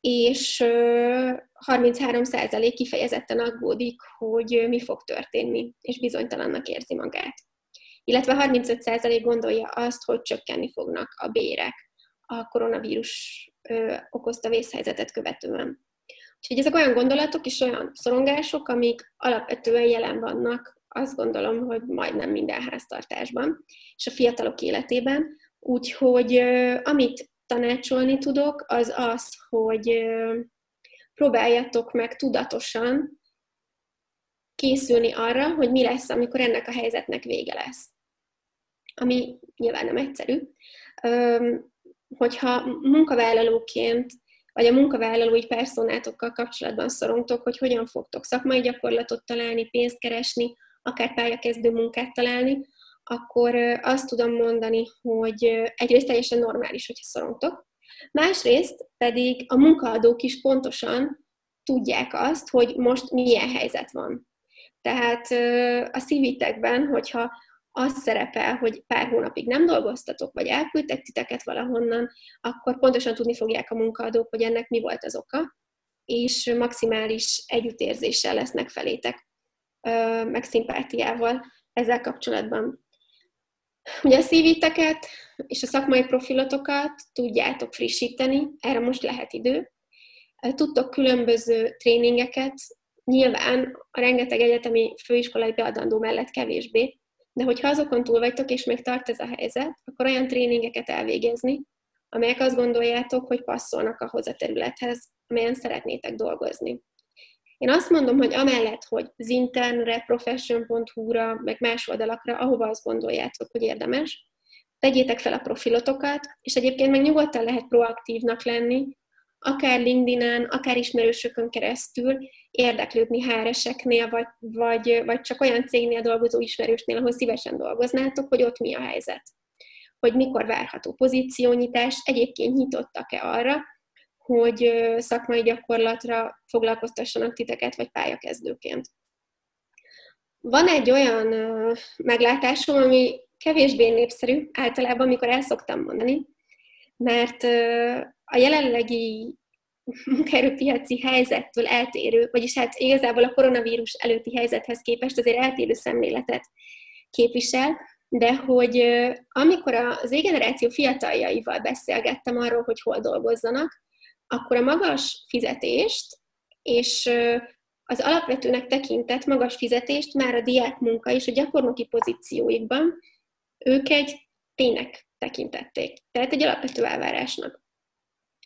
és 33% kifejezetten aggódik, hogy mi fog történni, és bizonytalannak érzi magát. Illetve 35% gondolja azt, hogy csökkenni fognak a bérek a koronavírus okozta vészhelyzetet követően. Úgyhogy ezek olyan gondolatok és olyan szorongások, amik alapvetően jelen vannak, azt gondolom, hogy majdnem minden háztartásban, és a fiatalok életében. Úgyhogy amit tanácsolni tudok, az az, hogy próbáljatok meg tudatosan készülni arra, hogy mi lesz, amikor ennek a helyzetnek vége lesz. Ami nyilván nem egyszerű. Hogyha munkavállalóként vagy a munkavállalói personátokkal kapcsolatban szorongtok, hogy hogyan fogtok szakmai gyakorlatot találni, pénzt keresni, akár pályakezdő munkát találni, akkor azt tudom mondani, hogy egyrészt teljesen normális, hogyha szorongtok, másrészt pedig a munkaadók is pontosan tudják azt, hogy most milyen helyzet van. Tehát a szívitekben, hogyha az szerepel, hogy pár hónapig nem dolgoztatok, vagy elküldtek titeket valahonnan, akkor pontosan tudni fogják a munkaadók, hogy ennek mi volt az oka, és maximális együttérzéssel lesznek felétek, meg szimpátiával ezzel kapcsolatban. Ugye a szíviteket és a szakmai profilotokat tudjátok frissíteni, erre most lehet idő. Tudtok különböző tréningeket, nyilván a rengeteg egyetemi főiskolai beadandó mellett kevésbé, de hogyha azokon túl vagytok, és még tart ez a helyzet, akkor olyan tréningeket elvégezni, amelyek azt gondoljátok, hogy passzolnak ahhoz a területhez, amelyen szeretnétek dolgozni. Én azt mondom, hogy amellett, hogy az internre, profession.hu-ra, meg más oldalakra, ahova azt gondoljátok, hogy érdemes, tegyétek fel a profilotokat, és egyébként meg nyugodtan lehet proaktívnak lenni, akár LinkedIn-en, akár ismerősökön keresztül érdeklődni HR-eseknél, vagy, vagy, vagy csak olyan cégnél dolgozó ismerősnél, ahol szívesen dolgoznátok, hogy ott mi a helyzet. Hogy mikor várható pozíciónyitás, egyébként nyitottak-e arra, hogy szakmai gyakorlatra foglalkoztassanak titeket, vagy pályakezdőként. Van egy olyan meglátásom, ami kevésbé népszerű, általában, amikor el szoktam mondani, mert a jelenlegi munkaerőpiaci helyzettől eltérő, vagyis hát igazából a koronavírus előtti helyzethez képest azért eltérő szemléletet képvisel, de hogy amikor az égeneráció fiataljaival beszélgettem arról, hogy hol dolgozzanak, akkor a magas fizetést és az alapvetőnek tekintett magas fizetést már a diák munka és a gyakornoki pozícióikban ők egy tényleg tekintették. Tehát egy alapvető elvárásnak.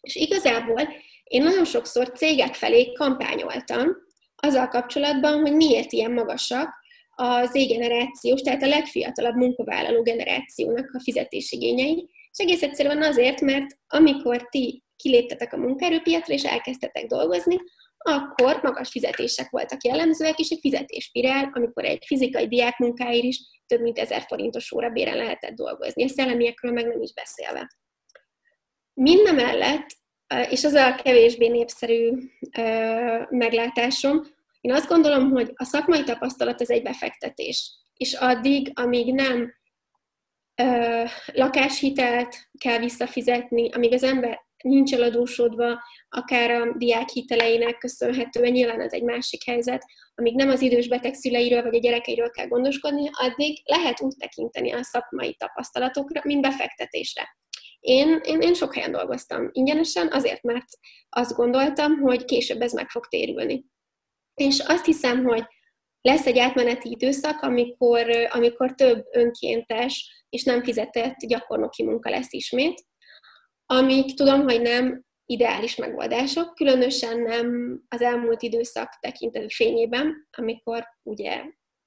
És igazából én nagyon sokszor cégek felé kampányoltam azzal kapcsolatban, hogy miért ilyen magasak az Z-generációs, tehát a legfiatalabb munkavállaló generációnak a fizetésigényei, és egész egyszerűen azért, mert amikor ti kiléptetek a munkaerőpiacra és elkezdtetek dolgozni, akkor magas fizetések voltak jellemzőek, és egy fizetéspirál, amikor egy fizikai diák munkáért is több mint ezer forintos óra béren lehetett dolgozni. A szellemiekről meg nem is beszélve. Mindemellett, és az a kevésbé népszerű meglátásom, én azt gondolom, hogy a szakmai tapasztalat az egy befektetés. És addig, amíg nem lakáshitelt kell visszafizetni, amíg az ember nincs eladósodva, akár a diák hiteleinek köszönhetően, nyilván ez egy másik helyzet, amíg nem az idős beteg szüleiről vagy a gyerekeiről kell gondoskodni, addig lehet úgy tekinteni a szakmai tapasztalatokra, mint befektetésre. Én, én, én sok helyen dolgoztam ingyenesen, azért, mert azt gondoltam, hogy később ez meg fog térülni. És azt hiszem, hogy lesz egy átmeneti időszak, amikor, amikor több önkéntes és nem fizetett gyakornoki munka lesz ismét, amik tudom, hogy nem ideális megoldások, különösen nem az elmúlt időszak tekintető fényében, amikor ugye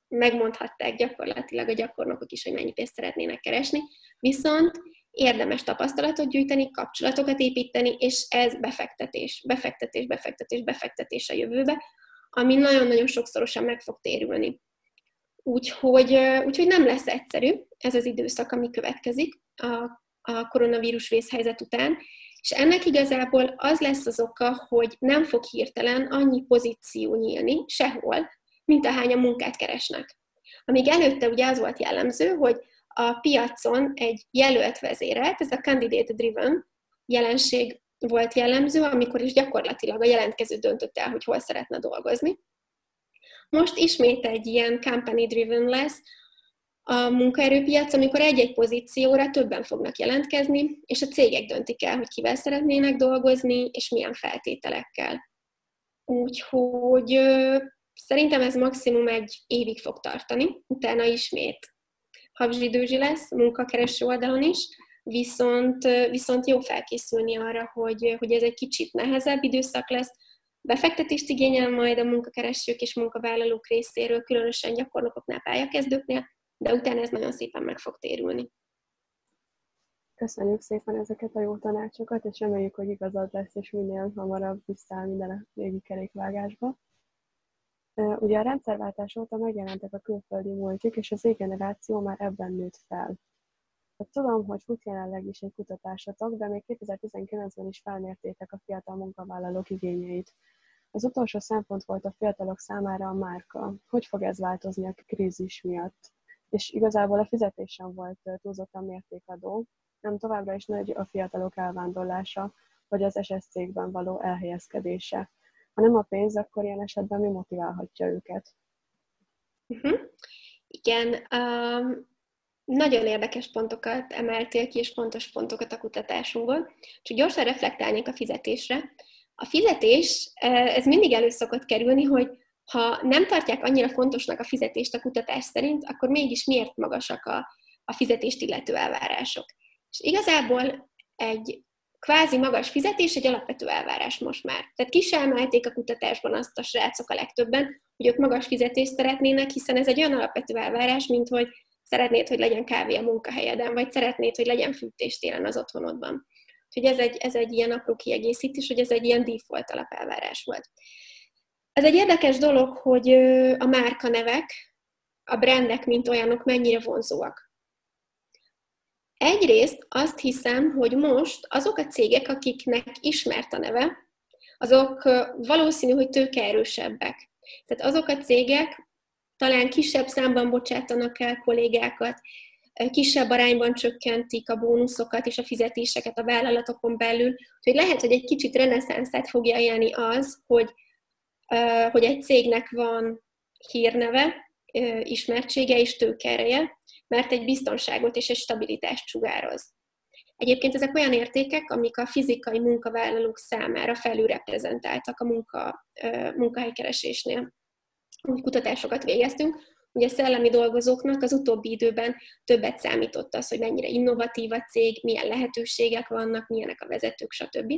megmondhatták gyakorlatilag a gyakornokok is, hogy mennyi pénzt szeretnének keresni, viszont érdemes tapasztalatot gyűjteni, kapcsolatokat építeni, és ez befektetés, befektetés, befektetés, befektetés a jövőbe, ami nagyon-nagyon sokszorosan meg fog térülni. Úgyhogy, úgyhogy nem lesz egyszerű ez az időszak, ami következik a a koronavírus vészhelyzet után, és ennek igazából az lesz az oka, hogy nem fog hirtelen annyi pozíció nyílni sehol, mint ahányan munkát keresnek. Amíg előtte ugye az volt jellemző, hogy a piacon egy jelölt vezérelt, ez a candidate driven jelenség volt jellemző, amikor is gyakorlatilag a jelentkező döntött el, hogy hol szeretne dolgozni. Most ismét egy ilyen company driven lesz a munkaerőpiac, amikor egy-egy pozícióra többen fognak jelentkezni, és a cégek döntik el, hogy kivel szeretnének dolgozni, és milyen feltételekkel. Úgyhogy szerintem ez maximum egy évig fog tartani, utána ismét habzsidőzsi lesz munkakereső oldalon is, viszont, viszont jó felkészülni arra, hogy, hogy ez egy kicsit nehezebb időszak lesz, befektetést igényel majd a munkakeresők és munkavállalók részéről, különösen gyakornokoknál, pályakezdőknél, de utána ez nagyon szépen meg fog térülni. Köszönjük szépen ezeket a jó tanácsokat, és reméljük, hogy igazad lesz, és minél hamarabb visszaáll minden a régi kerékvágásba. Ugye a rendszerváltás óta megjelentek a külföldi multik, és az generáció már ebben nőtt fel. Hát tudom, hogy fut jelenleg is egy kutatásatok, de még 2019-ben is felmértétek a fiatal munkavállalók igényeit. Az utolsó szempont volt a fiatalok számára a márka. Hogy fog ez változni a krízis miatt? És igazából a fizetés sem volt túlzottan mértékadó, nem továbbra is nagy a fiatalok elvándorlása, vagy az SS cégben való elhelyezkedése. Ha nem a pénz, akkor ilyen esetben mi motiválhatja őket? Uh-huh. Igen, um, nagyon érdekes pontokat emeltél ki, és fontos pontokat a kutatásunkból. Csak gyorsan reflektálnék a fizetésre. A fizetés, ez mindig elő szokott kerülni, hogy ha nem tartják annyira fontosnak a fizetést a kutatás szerint, akkor mégis miért magasak a, a fizetést illető elvárások. És igazából egy kvázi magas fizetés egy alapvető elvárás most már. Tehát ki sem a kutatásban azt a srácok a legtöbben, hogy ők magas fizetést szeretnének, hiszen ez egy olyan alapvető elvárás, mint hogy szeretnéd, hogy legyen kávé a munkahelyeden, vagy szeretnéd, hogy legyen fűtés télen az otthonodban. Úgyhogy ez egy, ez egy ilyen apró kiegészítés, hogy ez egy ilyen default alapelvárás volt. Ez egy érdekes dolog, hogy a márkanevek, a brandek, mint olyanok mennyire vonzóak. Egyrészt azt hiszem, hogy most azok a cégek, akiknek ismert a neve, azok valószínű, hogy tőkeerősebbek. Tehát azok a cégek talán kisebb számban bocsátanak el kollégákat, kisebb arányban csökkentik a bónuszokat és a fizetéseket a vállalatokon belül, hogy lehet, hogy egy kicsit reneszánszát fogja élni az, hogy, hogy egy cégnek van hírneve, ismertsége és tőkereje, mert egy biztonságot és egy stabilitást sugároz. Egyébként ezek olyan értékek, amik a fizikai munkavállalók számára felülreprezentáltak a munka, munkahelykeresésnél. Úgy kutatásokat végeztünk, hogy a szellemi dolgozóknak az utóbbi időben többet számított az, hogy mennyire innovatív a cég, milyen lehetőségek vannak, milyenek a vezetők, stb.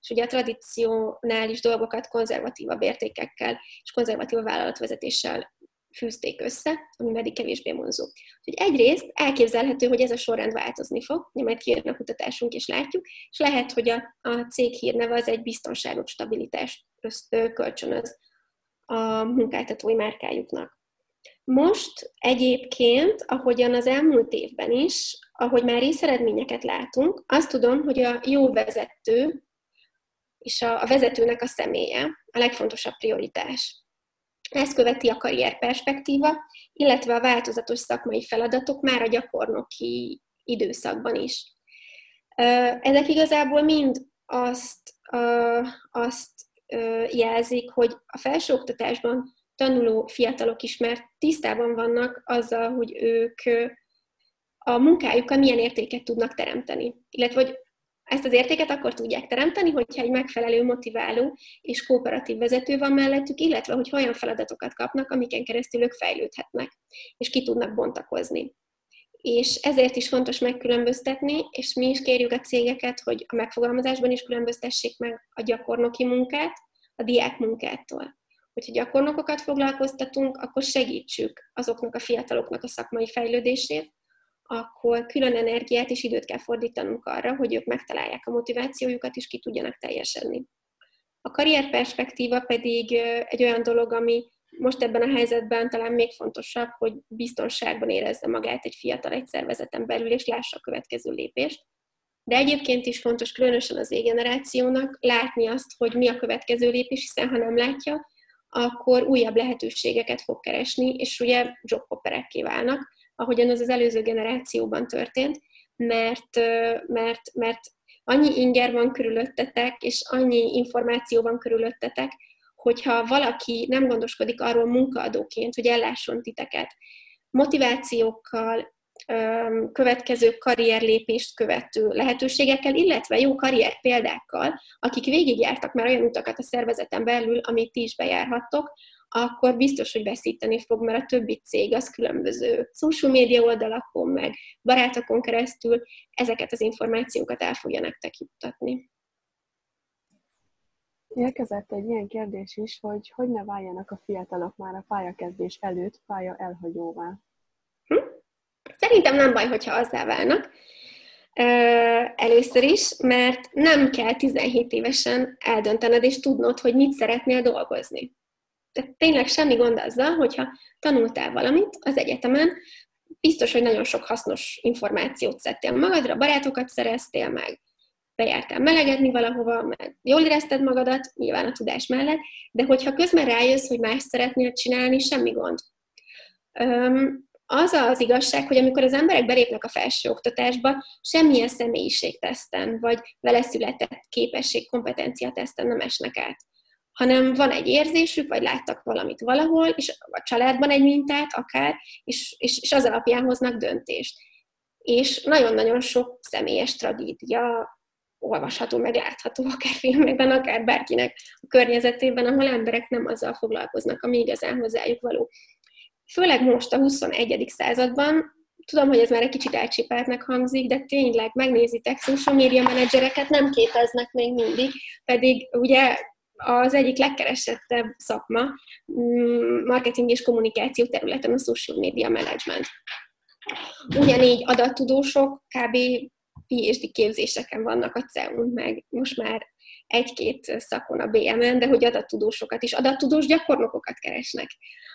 És ugye a tradicionális dolgokat konzervatívabb értékekkel és konzervatív vállalatvezetéssel fűzték össze, ami pedig kevésbé vonzó. Hogy egyrészt elképzelhető, hogy ez a sorrend változni fog, majd kijön a kutatásunk és látjuk, és lehet, hogy a, a cég hírneve az egy biztonságot, stabilitást kölcsönöz a munkáltatói márkájuknak. Most egyébként, ahogyan az elmúlt évben is, ahogy már részeredményeket látunk, azt tudom, hogy a jó vezető és a vezetőnek a személye a legfontosabb prioritás. Ezt követi a karrier perspektíva, illetve a változatos szakmai feladatok már a gyakornoki időszakban is. Ezek igazából mind azt, azt jelzik, hogy a felsőoktatásban tanuló fiatalok is már tisztában vannak azzal, hogy ők a munkájukkal milyen értéket tudnak teremteni. Illetve, hogy ezt az értéket akkor tudják teremteni, hogyha egy megfelelő, motiváló és kooperatív vezető van mellettük, illetve hogy olyan feladatokat kapnak, amiken keresztül ők fejlődhetnek, és ki tudnak bontakozni. És ezért is fontos megkülönböztetni, és mi is kérjük a cégeket, hogy a megfogalmazásban is különböztessék meg a gyakornoki munkát a diák munkától. Hogyha gyakornokokat foglalkoztatunk, akkor segítsük azoknak a fiataloknak a szakmai fejlődését, akkor külön energiát és időt kell fordítanunk arra, hogy ők megtalálják a motivációjukat, és ki tudjanak teljesedni. A karrierperspektíva pedig egy olyan dolog, ami most ebben a helyzetben talán még fontosabb, hogy biztonságban érezze magát egy fiatal egy szervezeten belül, és lássa a következő lépést. De egyébként is fontos, különösen az égenerációnak látni azt, hogy mi a következő lépés, hiszen ha nem látja, akkor újabb lehetőségeket fog keresni, és ugye jobhopperekké válnak, ahogyan az az előző generációban történt, mert, mert, mert annyi inger van körülöttetek, és annyi információ van körülöttetek, hogyha valaki nem gondoskodik arról munkaadóként, hogy ellásson titeket, motivációkkal, következő karrierlépést követő lehetőségekkel, illetve jó karrier példákkal, akik végigjártak már olyan utakat a szervezeten belül, amit ti is bejárhattok, akkor biztos, hogy veszíteni fog, mert a többi cég az különböző social media oldalakon, meg barátokon keresztül ezeket az információkat el fogja nektek juttatni. Érkezett egy ilyen kérdés is, hogy hogy ne váljanak a fiatalok már a pályakezdés előtt pálya elhagyóvá. Szerintem nem baj, hogyha azzá válnak. Először is, mert nem kell 17 évesen eldöntened és tudnod, hogy mit szeretnél dolgozni. Tehát tényleg semmi gond azzal, hogyha tanultál valamit az egyetemen, biztos, hogy nagyon sok hasznos információt szedtél magadra, barátokat szereztél meg, bejártál melegedni valahova, meg jól érezted magadat, nyilván a tudás mellett, de hogyha közben rájössz, hogy más szeretnél csinálni, semmi gond. Az az igazság, hogy amikor az emberek belépnek a felsőoktatásba, semmilyen személyiségteszten, vagy vele született képesség, kompetencia teszten nem esnek át hanem van egy érzésük, vagy láttak valamit valahol, és a családban egy mintát akár, és, és, és az alapján hoznak döntést. És nagyon-nagyon sok személyes tragédia olvasható, meg látható, akár filmekben, akár bárkinek a környezetében, ahol emberek nem azzal foglalkoznak, ami igazán hozzájuk való. Főleg most a 21. században, tudom, hogy ez már egy kicsit elcsipáltnak hangzik, de tényleg megnézitek, social media menedzsereket nem képeznek még mindig, pedig ugye az egyik legkeresettebb szakma mm, marketing és kommunikáció területen a social media management. Ugyanígy adattudósok kb. PhD képzéseken vannak a CEUN, meg most már egy-két szakon a BMN, de hogy adattudósokat is, adattudós gyakornokokat keresnek.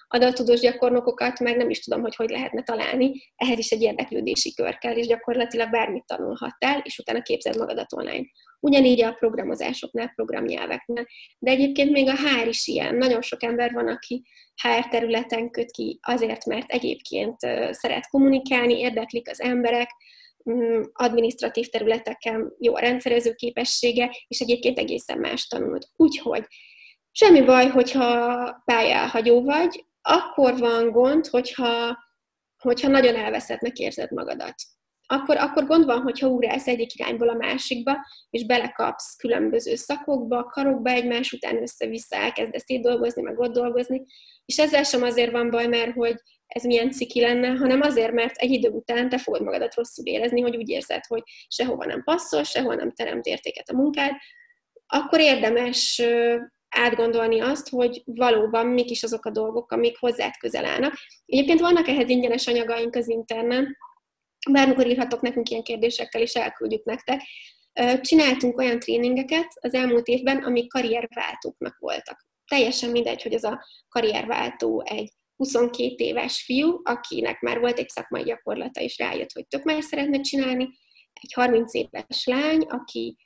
Adattudós gyakornokokat meg nem is tudom, hogy hogy lehetne találni, ehhez is egy érdeklődési kör kell, és gyakorlatilag bármit tanulhattál, és utána képzeld magadat online. Ugyanígy a programozásoknál, programnyelveknél. De egyébként még a HR is ilyen. Nagyon sok ember van, aki HR területen köt ki azért, mert egyébként szeret kommunikálni, érdeklik az emberek, administratív területeken jó a rendszerező képessége, és egyébként egészen más tanult. Úgyhogy semmi baj, hogyha pályáhagyó vagy, akkor van gond, hogyha, hogyha nagyon elveszettnek érzed magadat akkor, akkor gond van, hogyha ugrálsz egyik irányból a másikba, és belekapsz különböző szakokba, karokba egymás után össze-vissza elkezdesz itt dolgozni, meg ott dolgozni, és ezzel sem azért van baj, mert hogy ez milyen ciki lenne, hanem azért, mert egy idő után te fogod magadat rosszul érezni, hogy úgy érzed, hogy sehova nem passzol, sehol nem teremt értéket a munkád, akkor érdemes átgondolni azt, hogy valóban mik is azok a dolgok, amik hozzád közel állnak. Egyébként vannak ehhez ingyenes anyagaink az internet, bármikor írhatok nekünk ilyen kérdésekkel, és elküldjük nektek. Csináltunk olyan tréningeket az elmúlt évben, amik karrierváltóknak voltak. Teljesen mindegy, hogy ez a karrierváltó egy 22 éves fiú, akinek már volt egy szakmai gyakorlata, és rájött, hogy tök más szeretne csinálni, egy 30 éves lány, aki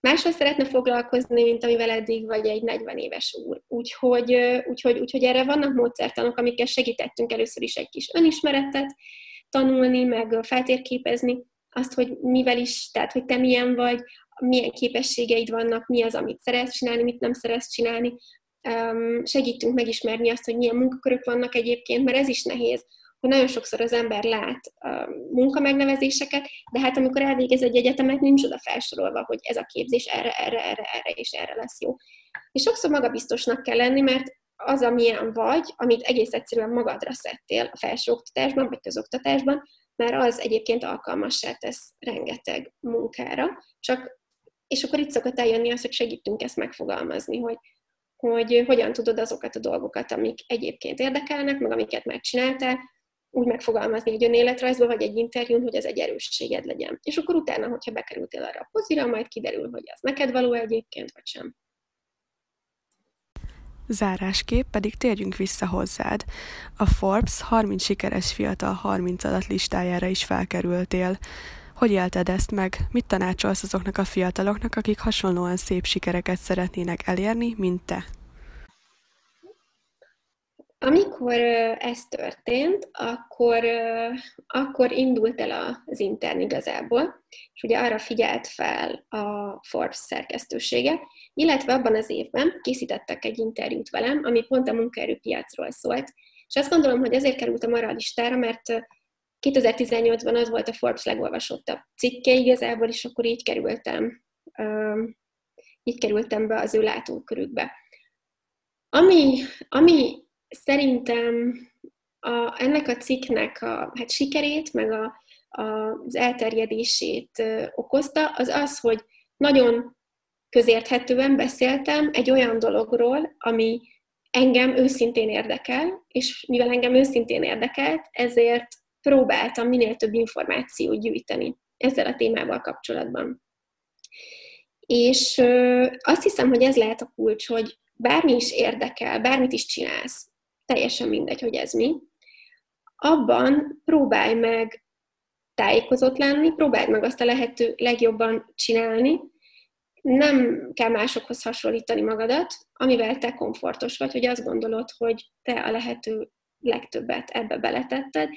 máshol szeretne foglalkozni, mint amivel eddig, vagy egy 40 éves úr. Úgyhogy, úgyhogy, úgyhogy erre vannak módszertanok, amikkel segítettünk először is egy kis önismeretet, tanulni, meg feltérképezni azt, hogy mivel is, tehát hogy te milyen vagy, milyen képességeid vannak, mi az, amit szeretsz csinálni, mit nem szeretsz csinálni. Segítünk megismerni azt, hogy milyen munkakörök vannak egyébként, mert ez is nehéz, hogy nagyon sokszor az ember lát munkamegnevezéseket, de hát amikor elvégez egy egyetemet, nincs oda felsorolva, hogy ez a képzés erre, erre, erre, erre és erre lesz jó. És sokszor magabiztosnak kell lenni, mert az, amilyen vagy, amit egész egyszerűen magadra szedtél a felsőoktatásban, vagy közoktatásban, mert az egyébként alkalmassá tesz rengeteg munkára, csak, és akkor itt szokott eljönni az, hogy segítünk ezt megfogalmazni, hogy, hogy hogyan tudod azokat a dolgokat, amik egyébként érdekelnek, meg amiket megcsináltál, úgy megfogalmazni egy önéletrajzba, vagy egy interjún, hogy ez egy erősséged legyen. És akkor utána, hogyha bekerültél arra a pozira, majd kiderül, hogy az neked való egyébként, vagy sem. Zárásképp pedig térjünk vissza hozzád. A Forbes 30 sikeres fiatal 30 alatt listájára is felkerültél. Hogy élted ezt meg? Mit tanácsolsz azoknak a fiataloknak, akik hasonlóan szép sikereket szeretnének elérni, mint te? Amikor ez történt, akkor, akkor indult el az intern igazából, és ugye arra figyelt fel a Forbes szerkesztősége, illetve abban az évben készítettek egy interjút velem, ami pont a munkaerőpiacról szólt, és azt gondolom, hogy ezért kerültem arra a listára, mert 2018-ban az volt a Forbes legolvasottabb cikke igazából, és akkor így kerültem, így kerültem be az ő látókörükbe. Ami, ami szerintem a, ennek a cikknek a hát sikerét, meg a, a, az elterjedését okozta, az az, hogy nagyon közérthetően beszéltem egy olyan dologról, ami engem őszintén érdekel, és mivel engem őszintén érdekelt, ezért próbáltam minél több információt gyűjteni ezzel a témával kapcsolatban. És azt hiszem, hogy ez lehet a kulcs, hogy bármi is érdekel, bármit is csinálsz, teljesen mindegy, hogy ez mi, abban próbálj meg tájékozott lenni, próbálj meg azt a lehető legjobban csinálni, nem kell másokhoz hasonlítani magadat, amivel te komfortos vagy, hogy azt gondolod, hogy te a lehető legtöbbet ebbe beletetted,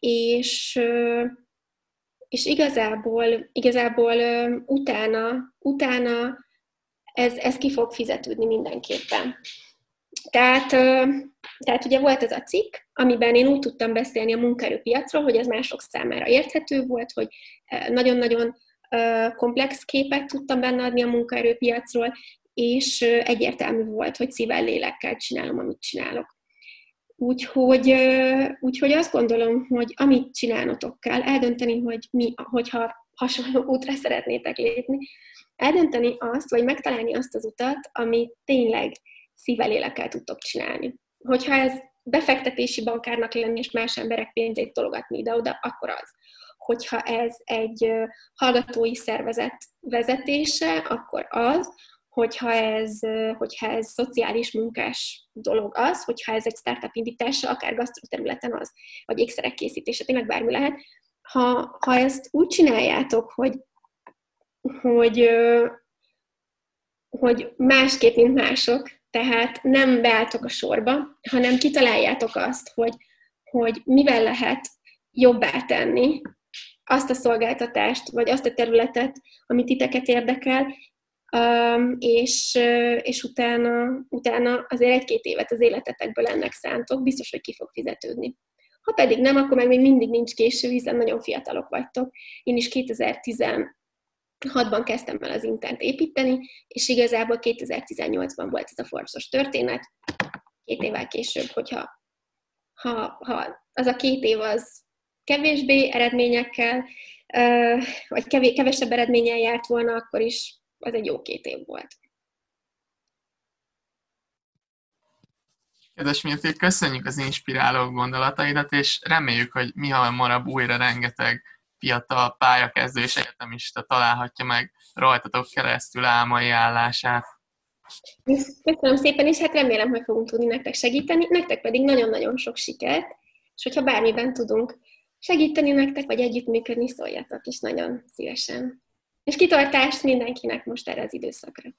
és, és igazából, igazából utána, utána ez, ez ki fog fizetődni mindenképpen. Tehát, tehát ugye volt ez a cikk, amiben én úgy tudtam beszélni a munkaerőpiacról, hogy ez mások számára érthető volt, hogy nagyon-nagyon komplex képet tudtam benne adni a munkaerőpiacról, és egyértelmű volt, hogy szívvel, lélekkel csinálom, amit csinálok. Úgyhogy, úgyhogy azt gondolom, hogy amit csinálnotok kell, eldönteni, hogy mi, hogyha hasonló útra szeretnétek lépni, eldönteni azt, vagy megtalálni azt az utat, amit tényleg szívvel, lélekkel tudtok csinálni. Hogyha ez befektetési bankárnak lenni, és más emberek pénzét tologatni ide-oda, akkor az. Hogyha ez egy hallgatói szervezet vezetése, akkor az, hogyha ez, hogyha ez szociális munkás dolog az, hogyha ez egy startup indítása, akár gasztroterületen az, vagy ékszerek készítése, tényleg bármi lehet. Ha, ha ezt úgy csináljátok, hogy, hogy, hogy másképp, mint mások, tehát nem beálltok a sorba, hanem kitaláljátok azt, hogy, hogy mivel lehet jobbá tenni azt a szolgáltatást, vagy azt a területet, amit titeket érdekel, és, és utána, utána azért egy-két évet az életetekből ennek szántok, biztos, hogy ki fog fizetődni. Ha pedig nem, akkor meg még mindig nincs késő, hiszen nagyon fiatalok vagytok. Én is 2016-ban kezdtem el az intent építeni, és igazából 2018-ban volt ez a Forbesos történet, két évvel később, hogyha ha, ha az a két év az kevésbé eredményekkel, vagy kevésebb eredménnyel járt volna, akkor is az egy jó két év volt. Kedves Mirték, köszönjük az inspiráló gondolataidat, és reméljük, hogy mi hamarabb újra rengeteg fiatal pályakezdő és egyetemista találhatja meg rajtatok keresztül álmai állását. Köszönöm szépen, és hát remélem, hogy fogunk tudni nektek segíteni, nektek pedig nagyon-nagyon sok sikert, és hogyha bármiben tudunk segíteni nektek, vagy együttműködni, szóljatok is nagyon szívesen. És kitartást mindenkinek most erre az időszakra.